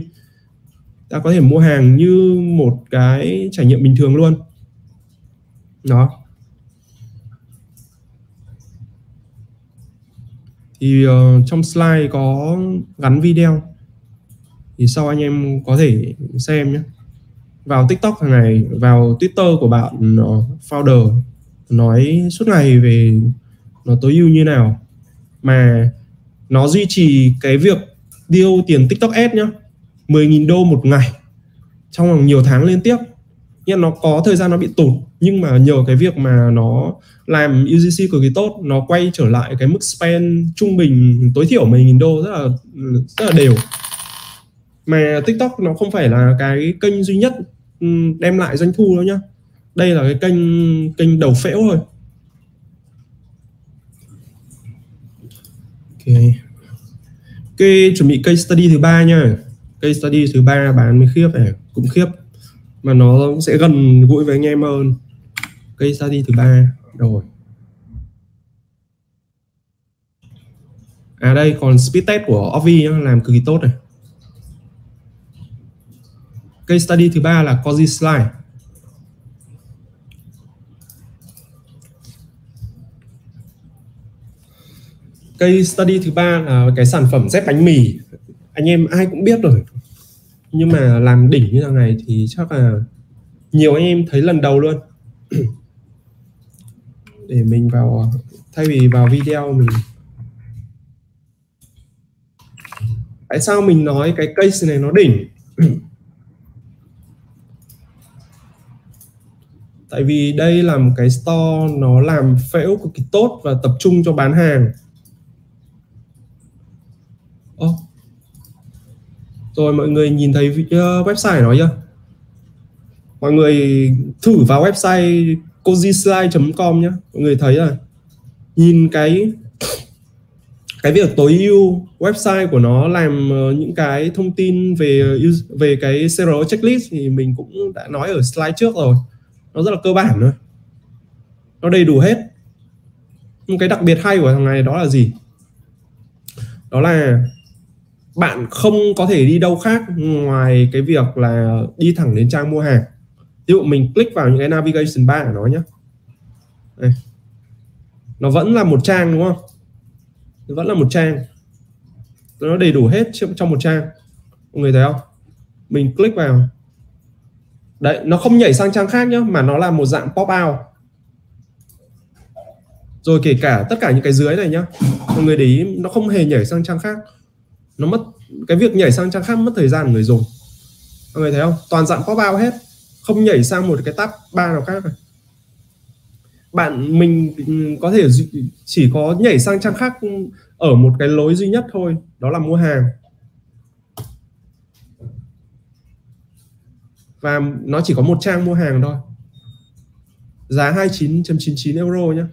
ta có thể mua hàng như một cái trải nghiệm bình thường luôn. Đó. Thì uh, trong slide có gắn video. Thì sau anh em có thể xem nhé. Vào tiktok hàng ngày vào twitter của bạn uh, founder nói suốt ngày về nó tối ưu như nào. Mà nó duy trì cái việc tiêu tiền tiktok ad nhá. 10.000 đô một ngày, trong vòng nhiều tháng liên tiếp. Nhưng nó có thời gian nó bị tụt, nhưng mà nhờ cái việc mà nó làm UGC cực kỳ tốt, nó quay trở lại cái mức spend trung bình, tối thiểu 10.000 đô rất là rất là đều. Mà TikTok nó không phải là cái kênh duy nhất đem lại doanh thu đâu nhá. Đây là cái kênh kênh đầu phễu thôi. Ok. Ok, chuẩn bị case study thứ ba nha case study thứ ba bán mới khiếp này, cũng khiếp. Mà nó sẽ gần gũi với anh em hơn. Case study thứ ba rồi? À đây, còn speed test của Ovi làm cực kỳ tốt này. Case study thứ ba là Cozy Slide. Case study thứ ba là cái sản phẩm dép bánh mì. Anh em ai cũng biết rồi nhưng mà làm đỉnh như thằng này thì chắc là nhiều anh em thấy lần đầu luôn. [CLEARS THROAT] Để mình vào, thay vì vào video mình tại sao mình nói cái case này nó đỉnh? [CLEARS THROAT] Tại vì đây là một cái store nó làm phễu cực kỳ tốt và tập trung cho bán hàng. Rồi mọi người nhìn thấy ờ, website nó chưa? Mọi người thử vào website cozyslide.com nhé mọi người thấy là nhìn cái cái việc tối ưu website của nó làm ờ, những cái thông tin về ờ, về cái CRO checklist thì mình cũng đã nói ở slide trước rồi. Nó rất là cơ bản thôi. Nó đầy đủ hết. Một cái đặc biệt hay của thằng này đó là gì? Đó là bạn không có thể đi đâu khác ngoài cái việc là đi thẳng đến trang mua hàng. Ví dụ mình click vào những cái navigation bar của nó nhé đây. nó vẫn là một trang, đúng không? Nó vẫn là một trang. Nó đầy đủ hết trong một trang. Mọi người thấy không? Mình click vào. Đấy, nó không nhảy sang trang khác nhá, mà nó là một dạng pop out. Rồi kể cả tất cả những cái dưới này nhá. Mọi người để ý, nó không hề nhảy sang trang khác nó mất, cái việc nhảy sang trang khác mất thời gian của người dùng. Mọi người thấy không? Toàn dạng pop out hết. Không nhảy sang một cái tab ba nào khác này. Bạn, mình có thể chỉ có nhảy sang trang khác ở một cái lối duy nhất thôi. Đó là mua hàng. Và nó chỉ có một trang mua hàng thôi. Giá 29.99 euro nhé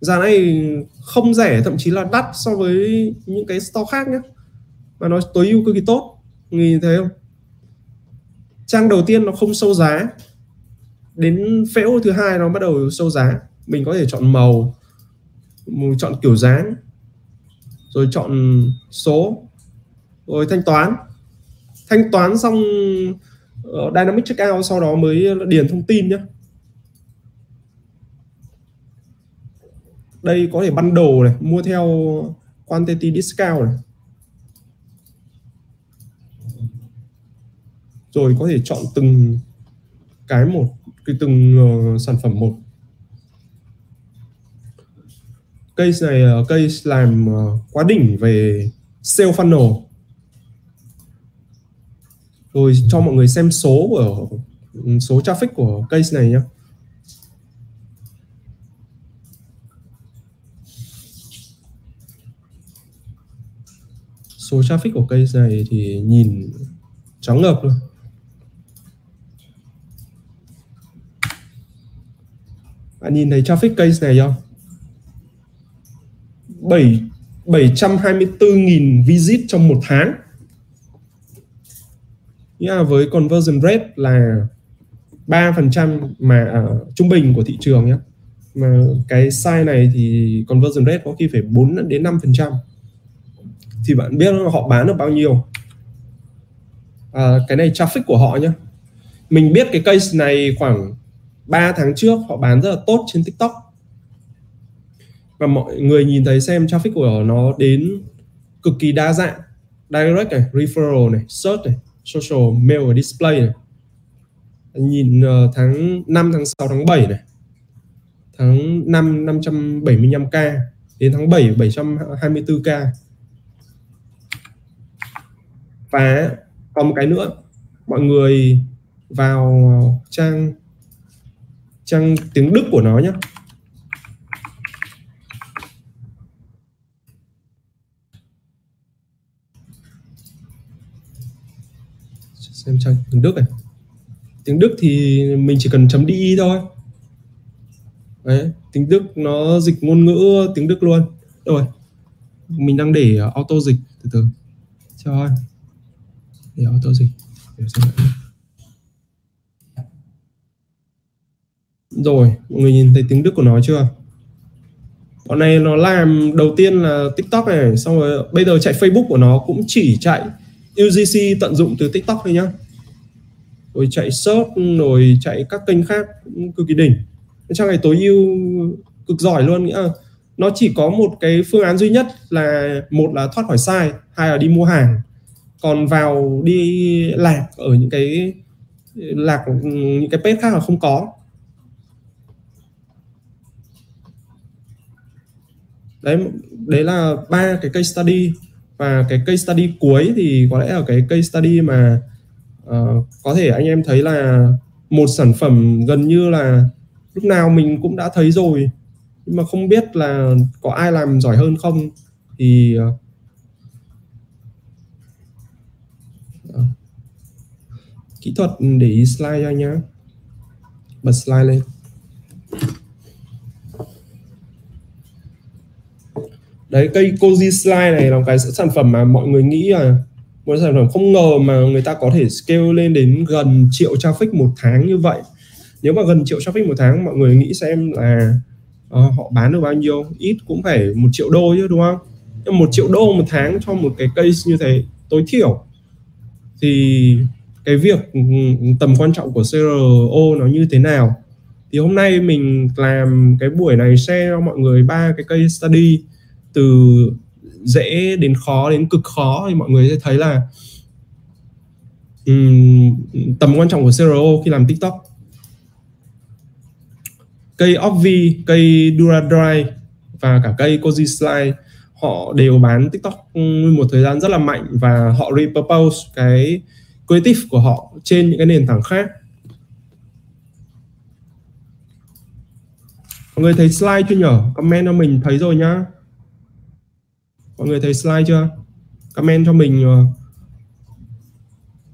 giá này không rẻ, thậm chí là đắt so với những cái store khác nhé mà nó tối ưu cực kỳ tốt. Nhìn thấy không? Trang đầu tiên nó không sâu giá. Đến phễu thứ hai nó bắt đầu sâu giá. Mình có thể chọn màu chọn kiểu dáng rồi chọn số rồi thanh toán. Thanh toán xong uh, dynamic checkout sau đó mới điền thông tin nhé đây có thể bundle này mua theo quantity discount này. Rồi có thể chọn từng cái một cái từng uh, sản phẩm một. Case này uh, case làm uh, quá đỉnh về sale funnel. Rồi cho mọi người xem số của ừ, số traffic của case này nhé số traffic của case này thì nhìn chóng ngợp luôn. Bạn nhìn thấy traffic case này không? 7 724.000 visit trong một tháng. Nghĩa là với conversion rate là 3% mà ở trung bình của thị trường nhé mà cái size này thì conversion rate có khi phải 4 đến 5% thì bạn biết họ bán được bao nhiêu? À, cái này traffic của họ nhé mình biết cái case này khoảng 3 tháng trước họ bán rất là tốt trên TikTok và mọi người nhìn thấy xem traffic của nó đến cực kỳ đa dạng direct này, referral này, search này, social, mail và display này. Nhìn ờ, tháng 5, tháng 6, tháng 7 này. Tháng 5 575k đến tháng 7 724k. Và còn một cái nữa, mọi người vào trang trang, tiếng Đức của nó nhé xem trang, tiếng Đức này. Tiếng Đức thì mình chỉ cần chấm đi thôi. Đấy, tiếng Đức nó dịch ngôn ngữ tiếng Đức luôn. Rồi, mình đang để auto dịch từ từ. Cho để auto dịch. Để xem rồi mọi người nhìn thấy tiếng Đức của nó chưa? Bọn này nó làm đầu tiên là TikTok này, xong rồi bây giờ chạy Facebook của nó cũng chỉ chạy UGC tận dụng từ TikTok thôi nhá. Rồi chạy search, rồi chạy các kênh khác cũng cực kỳ đỉnh. Trang này tối ưu cực giỏi luôn, nghĩa là nó chỉ có một cái phương án duy nhất là một là thoát khỏi sai, hai là đi mua hàng. Còn vào đi lạc ở những cái, lạc những cái page khác là không có. Đấy đấy là ba cái case study. Và cái case study cuối thì có lẽ là cái case study mà uh, có thể anh em thấy là một sản phẩm gần như là lúc nào mình cũng đã thấy rồi. Nhưng mà không biết là có ai làm giỏi hơn không. Thì uh, kỹ thuật để ý slide cho nhá. Bật slide lên. Đấy cây Koji Slide này là một cái sản phẩm mà mọi người nghĩ là một sản phẩm không ngờ mà người ta có thể scale lên đến gần triệu traffic một tháng như vậy. Nếu mà gần triệu traffic một tháng mọi người nghĩ xem là uh, họ bán được bao nhiêu? Ít cũng phải một triệu đô chứ đúng không? Nhưng một triệu đô một tháng cho một cái case như thế tối thiểu. Thì cái việc ừ, ừ, tầm quan trọng của CRO nó như thế nào? Thì hôm nay mình làm cái buổi này share cho mọi người ba cái case study từ dễ đến khó đến cực khó thì mọi người sẽ thấy là um, tầm quan trọng của CRO khi làm TikTok. Cây Obvi, cây Duradry và cả cây Koji Slide họ đều bán TikTok một thời gian rất là mạnh và họ repurpose cái creative của họ trên những cái nền tảng khác. Mọi người thấy slide chưa nhở? Comment cho mình thấy rồi nhá mọi người thấy slide chưa? Comment cho mình ờ,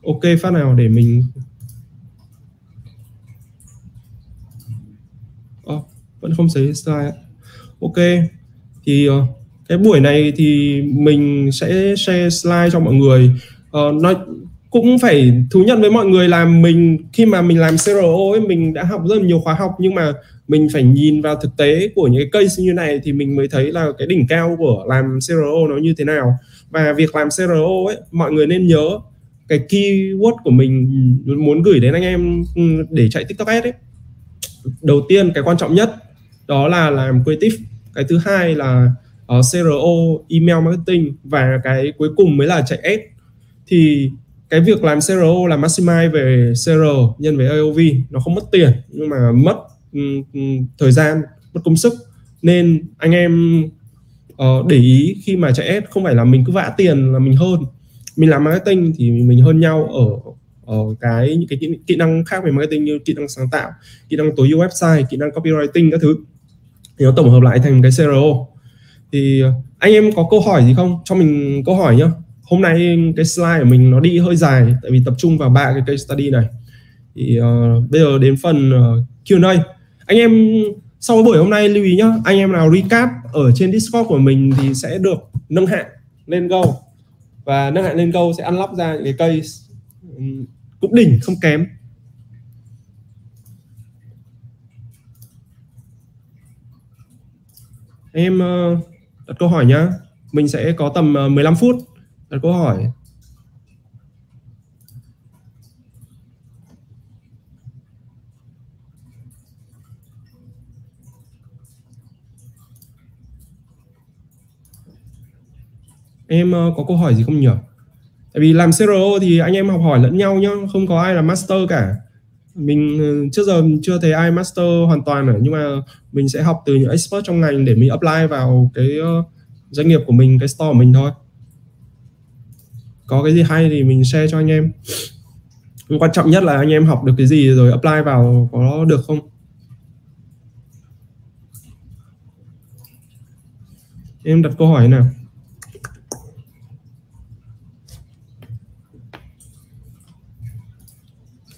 ok phát nào để mình oh, vẫn không thấy slide ok thì uh, cái buổi này thì mình sẽ share slide cho mọi người. Uh, nói cũng phải thú nhận với mọi người là mình khi mà mình làm CRO ấy mình đã học rất là nhiều khóa học nhưng mà mình phải nhìn vào thực tế của những cái case như này thì mình mới thấy là cái đỉnh cao của làm CRO nó như thế nào. Và việc làm CRO ấy mọi người nên nhớ cái keyword của mình muốn gửi đến anh em ừ, để chạy TikTok Ads ấy. Đầu tiên cái quan trọng nhất đó là làm creative. Cái thứ hai là ờ, uh, CRO email marketing. Và cái cuối cùng mới là chạy ads. Thì cái việc làm CRO là maximize về CR nhân với AOV nó không mất tiền nhưng mà mất thời gian mất công sức. Nên anh em uh, để ý khi mà chạy ad không phải là mình cứ vã tiền là mình hơn. Mình làm marketing thì mình hơn nhau ở ở cái những cái kỹ, kỹ năng khác về marketing như kỹ năng sáng tạo kỹ năng tối ưu website kỹ năng copywriting các thứ. Thì nó tổng hợp lại thành cái CRO thì anh em có câu hỏi gì không? Cho mình câu hỏi nhá hôm nay cái slide của mình nó đi hơi dài tại vì tập trung vào ba cái case study này. Thì uh, bây giờ đến phần ờ, uh, Q&A anh em sau buổi hôm nay lưu ý nhá anh em nào recap ở trên Discord của mình thì sẽ được nâng hạng lên go. Và nâng hạng lên go sẽ unlock ra những cái cây cũng đỉnh không kém. Em ờ, đặt câu hỏi nhá. Mình sẽ có tầm 15 phút đặt câu hỏi. Em ờ, có câu hỏi gì không nhỉ? Tại vì làm CRO thì anh em học hỏi lẫn nhau nhá, không có ai là master cả. Mình ờ, trước giờ chưa thấy ai master hoàn toàn cả nhưng mà mình sẽ học từ những expert trong ngành để mình apply vào cái ờ, doanh nghiệp của mình, cái store của mình thôi có cái gì hay thì mình share cho anh em. Quan trọng nhất là anh em học được cái gì rồi apply vào có được không? Em đặt câu hỏi nào?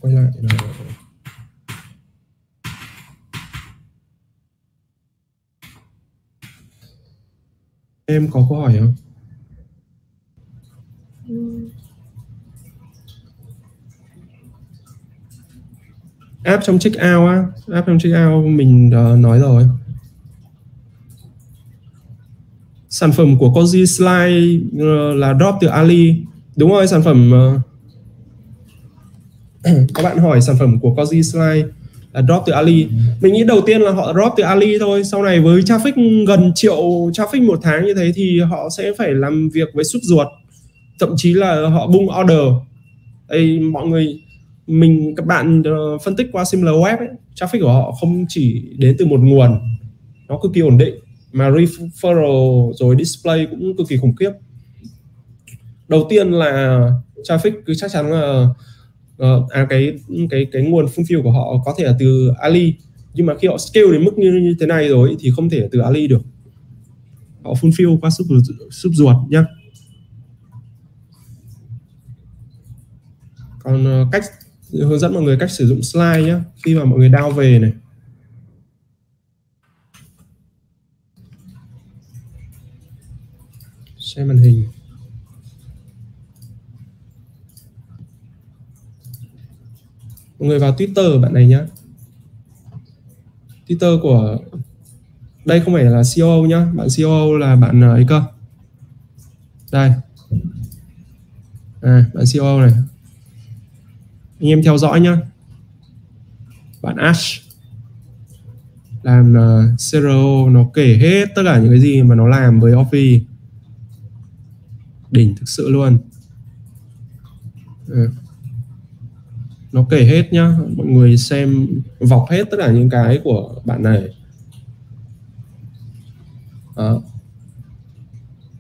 Quay lại là em có câu hỏi không? Ừ. app trong check out á. App trong check out mình uh, nói rồi. Sản phẩm của Cozy Slide uh, là drop từ Ali. Đúng rồi sản phẩm uh, [CLEARS THROAT] các bạn hỏi sản phẩm của Cozy Slide là drop từ Ali. Mình nghĩ đầu tiên là họ drop từ Ali thôi. Sau này với traffic gần triệu traffic một tháng như thế thì họ sẽ phải làm việc với sút ruột thậm chí là họ bung order. Đây mọi người mình các bạn uh, phân tích qua similar web ấy, traffic của họ không chỉ đến từ một nguồn nó cực kỳ ổn định. Mà referral rồi display cũng cực kỳ khủng khiếp. Đầu tiên là traffic cứ chắc chắn là uh, à, cái cái cái nguồn fulfill của họ có thể là từ Ali. Nhưng mà khi họ scale đến mức như, như thế này rồi thì không thể từ Ali được. Họ fulfill qua sub, sub ruột nhá. Còn ờ, cách hướng dẫn mọi người cách sử dụng slide nhé khi mà mọi người đao về này. Xem màn hình. Mọi người vào Twitter bạn này nhá. Twitter của đây không phải là CEO nhá bạn CEO là bạn ờ, ấy cơ. Đây. À, bạn CEO này anh em theo dõi nhá. Bạn Ash. Làm ờ, uh, CRO nó kể hết tất cả những cái gì mà nó làm với Office đỉnh thực sự luôn. Ừ. nó kể hết nhá. Mọi người xem vọc hết tất cả những cái của bạn này. Đó.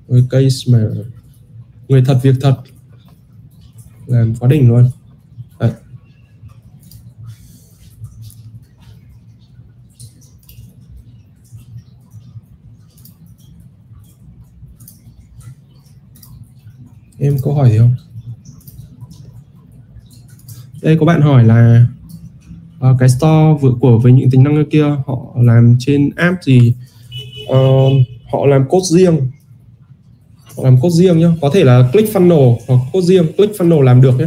Với case mà người thật việc thật. Làm quá đỉnh luôn Đấy em có hỏi gì không? Đây có bạn hỏi là uh, cái store vừa của với những tính năng kia họ làm trên app gì? Uh, họ làm code riêng. Họ làm code riêng nhá. Có thể là click funnel hoặc code riêng click funnel làm được nhé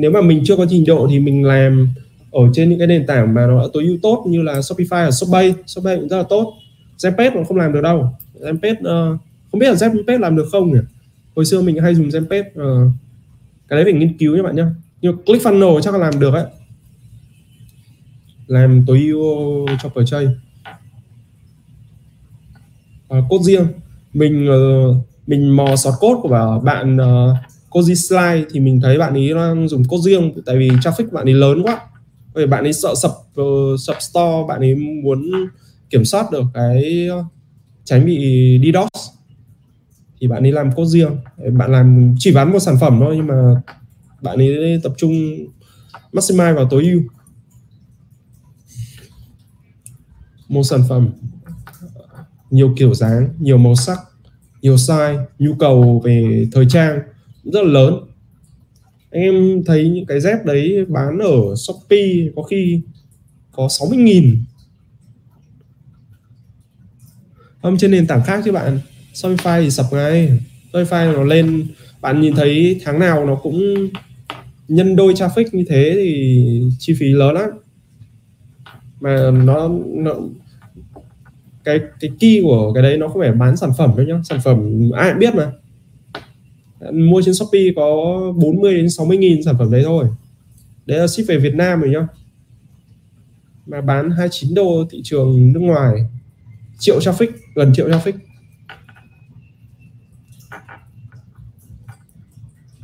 nếu mà mình chưa có trình độ thì mình làm ở trên những cái nền tảng mà nó tối ưu tốt như là Shopify hoặc Shopbay. Shopbay cũng rất là tốt. Zenpage nó không làm được đâu. Zenpage uh, ờ, không biết là Zenpage làm được không nhỉ? Hồi xưa mình hay dùng Zenpage uh, ờ, cái đấy phải nghiên cứu nha bạn nhé. Nhưng ClickFunnels chắc là làm được ấy. Làm tối ưu cho purchase uh, code riêng. Mình uh, mình mò sọt code của bạn uh, Koji Slide thì mình thấy bạn ấy đang dùng code riêng tại vì traffic bạn ấy lớn quá. Vì bạn ấy sợ sập uh, sập store bạn ấy muốn kiểm soát được cái tránh bị DDoS thì bạn ấy làm code riêng. Bạn làm chỉ bán một sản phẩm thôi, nhưng mà bạn ấy tập trung maximize vào tối ưu. Một sản phẩm, nhiều kiểu dáng, nhiều màu sắc, nhiều size, nhu cầu về thời trang rất là lớn. Anh em thấy những cái dép đấy bán ở Shopee có khi có 60 nghìn. Không trên nền tảng khác chứ bạn. Shopify thì sập ngay. Shopify nó lên. Bạn nhìn thấy tháng nào nó cũng nhân đôi traffic như thế thì chi phí lớn lắm. Mà nó, nó cái cái key của cái đấy nó không phải bán sản phẩm đâu nhá. Sản phẩm ai cũng biết mà. Mua trên Shopee có 40 đến 60 nghìn sản phẩm đấy thôi. Đấy là ship về Việt Nam rồi nhá. Mà bán 29 đô thị trường nước ngoài. Triệu traffic gần triệu traffic.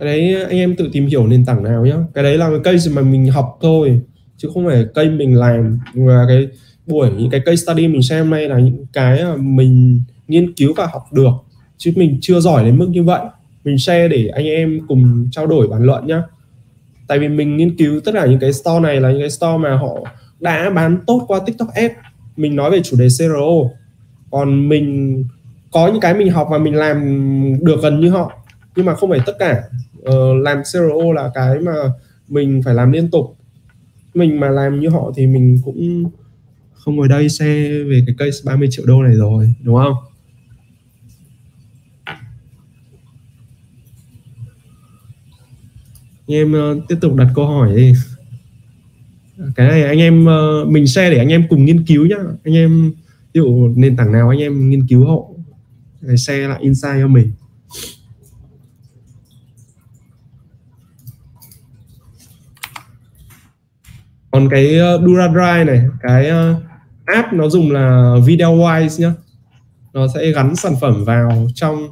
Cái đấy ờ, anh em tự tìm hiểu nền tảng nào nhá. Cái đấy là cái case mà mình học thôi, chứ không phải cây mình làm. Và cái buổi, những cái case study mình xem đây là những cái mà mình nghiên cứu và học được. Chứ mình chưa giỏi đến mức như vậy. Mình share để anh em cùng trao đổi bàn luận nhá. Tại vì mình nghiên cứu tất cả những cái store này là những cái store mà họ đã bán tốt qua tiktok ads. Mình nói về chủ đề CRO còn mình, có những cái mình học và mình làm được gần như họ. Nhưng mà không phải tất cả uh, làm CRO là cái mà mình phải làm liên tục. Mình mà làm như họ thì mình cũng không ngồi đây xe về cái case 30 triệu đô này rồi đúng không? Anh em uh, tiếp tục đặt câu hỏi đi. Cái này anh em uh, mình share để anh em cùng nghiên cứu nhá. Anh em ví dụ nền tảng nào anh em nghiên cứu hộ share lại insight cho mình. còn cái ờ, DuraDry này, cái ờ, app nó dùng là video wise nhá. Nó sẽ gắn sản phẩm vào trong,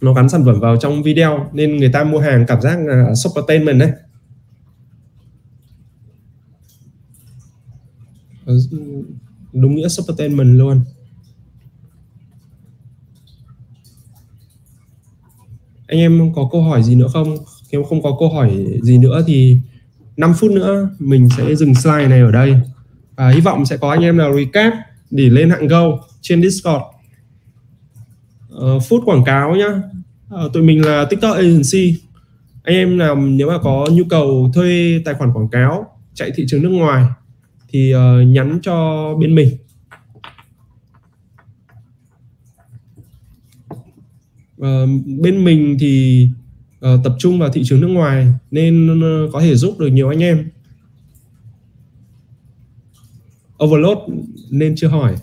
nó gắn sản phẩm vào trong video nên người ta mua hàng cảm giác là shoppertainment đấy. Ờ, đúng nghĩa shoppertainment luôn. Anh em có câu hỏi gì nữa không? Nếu không có câu hỏi gì nữa thì 5 phút nữa mình sẽ dừng slide này ở đây. Và hy vọng sẽ có anh em nào recap để lên hạng go trên Discord. Uh, phút quảng cáo nhá. Uh, tụi mình là TikTok agency. Anh em nào nếu mà có nhu cầu thuê tài khoản quảng cáo chạy thị trường nước ngoài thì uh, nhắn cho bên mình. Uh, bên mình thì uh, tập trung vào thị trường nước ngoài nên uh, có thể giúp được nhiều anh em. Overload nên chưa hỏi.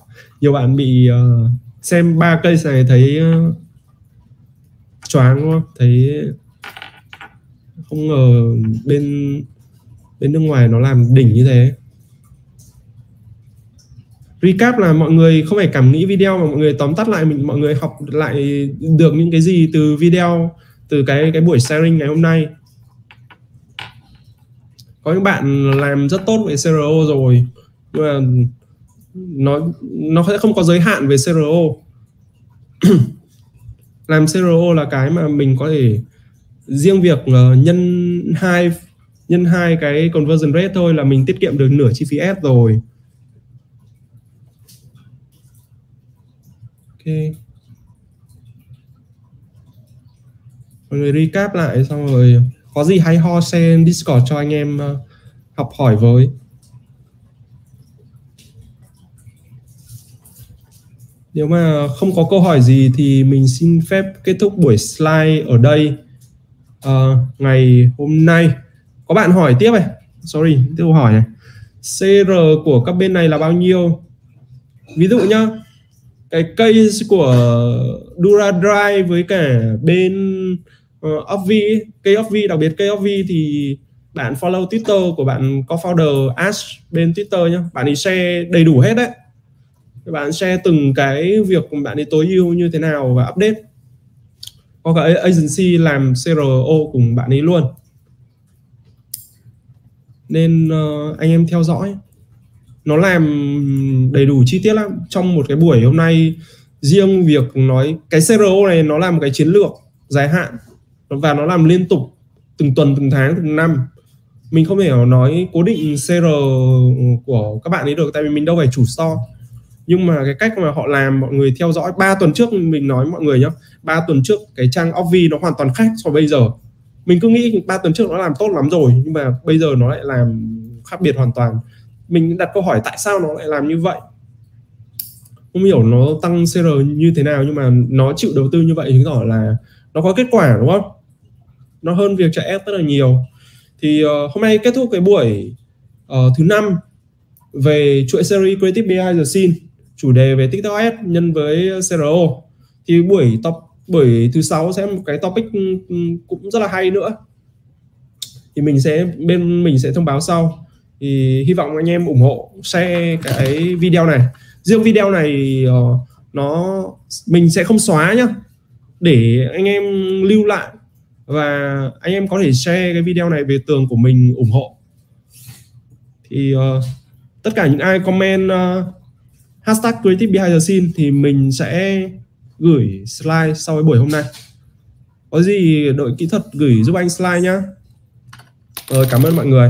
Nhiều bạn bị uh, xem ba cây này thấy uh, choáng đúng không? Thấy không ngờ bên bên nước ngoài nó làm đỉnh như thế. Recap là mọi người không phải cảm nghĩ video mà mọi người tóm tắt lại mình mọi người học lại được những cái gì từ video từ cái cái buổi sharing ngày hôm nay. Có những bạn làm rất tốt về CRO rồi, nhưng mà nó nó sẽ không có giới hạn về CRO [CLEARS THROAT] làm CRO là cái mà mình có thể, riêng việc ờ, nhân hai nhân hai cái conversion rate thôi là mình tiết kiệm được nửa chi phí ad rồi. Ok. Mọi người recap lại xong rồi có gì hay ho share discord cho anh em ờ, học hỏi với. Nếu mà không có câu hỏi gì thì mình xin phép kết thúc buổi slide ở đây à, ngày hôm nay. Có bạn hỏi tiếp này. Sorry tiếp câu hỏi này. CR của các bên này là bao nhiêu? Ví dụ nhá cái case của Dura Drive với cả bên uh, Obvi cây v đặc biệt cây v thì bạn follow Twitter của bạn co-founder Ash bên Twitter nhá. Bạn ấy share đầy đủ hết đấy. Bạn share từng cái việc bạn ấy tối ưu như thế nào và update. Có cả agency làm CRO cùng bạn ấy luôn. Nên uh, anh em theo dõi. Nó làm đầy đủ chi tiết lắm. Trong một cái buổi hôm nay riêng việc nói cái CRO này nó là một cái chiến lược dài hạn và nó làm liên tục từng tuần, từng tháng, từng năm. Mình không thể nói cố định CR của các bạn ấy được, tại vì mình đâu phải chủ so nhưng mà cái cách mà họ làm, mọi người theo dõi 3 tuần trước mình nói mọi người nhá 3 tuần trước cái trang Ovi nó hoàn toàn khác so với bây giờ. Mình cứ nghĩ 3 tuần trước nó làm tốt lắm rồi, nhưng mà bây giờ nó lại làm khác biệt hoàn toàn. Mình đặt câu hỏi tại sao nó lại làm như vậy? Không hiểu nó tăng CR như thế nào, nhưng mà nó chịu đầu tư như vậy, chứng tỏ là nó có kết quả, đúng không? Nó hơn việc chạy ép rất là nhiều. Thì uh, hôm nay kết thúc cái buổi uh, thứ năm về chuỗi series Creative Behind the Scene chủ đề về TikTok Ads nhân với CRO thì buổi top buổi thứ sáu sẽ một cái topic ừ, ừ, cũng rất là hay nữa. Thì mình sẽ bên mình sẽ thông báo sau. Thì hy vọng anh em ủng hộ share cái video này. Riêng video này uh, nó mình sẽ không xóa nhá. Để anh em lưu lại và anh em có thể share cái video này về tường của mình ủng hộ. Thì uh, tất cả những ai comment uh, hashtag creative behind the scene thì mình sẽ gửi slide sau cái buổi hôm nay. Có gì đội kỹ thuật gửi giúp anh slide nhá. Rồi cảm ơn mọi người.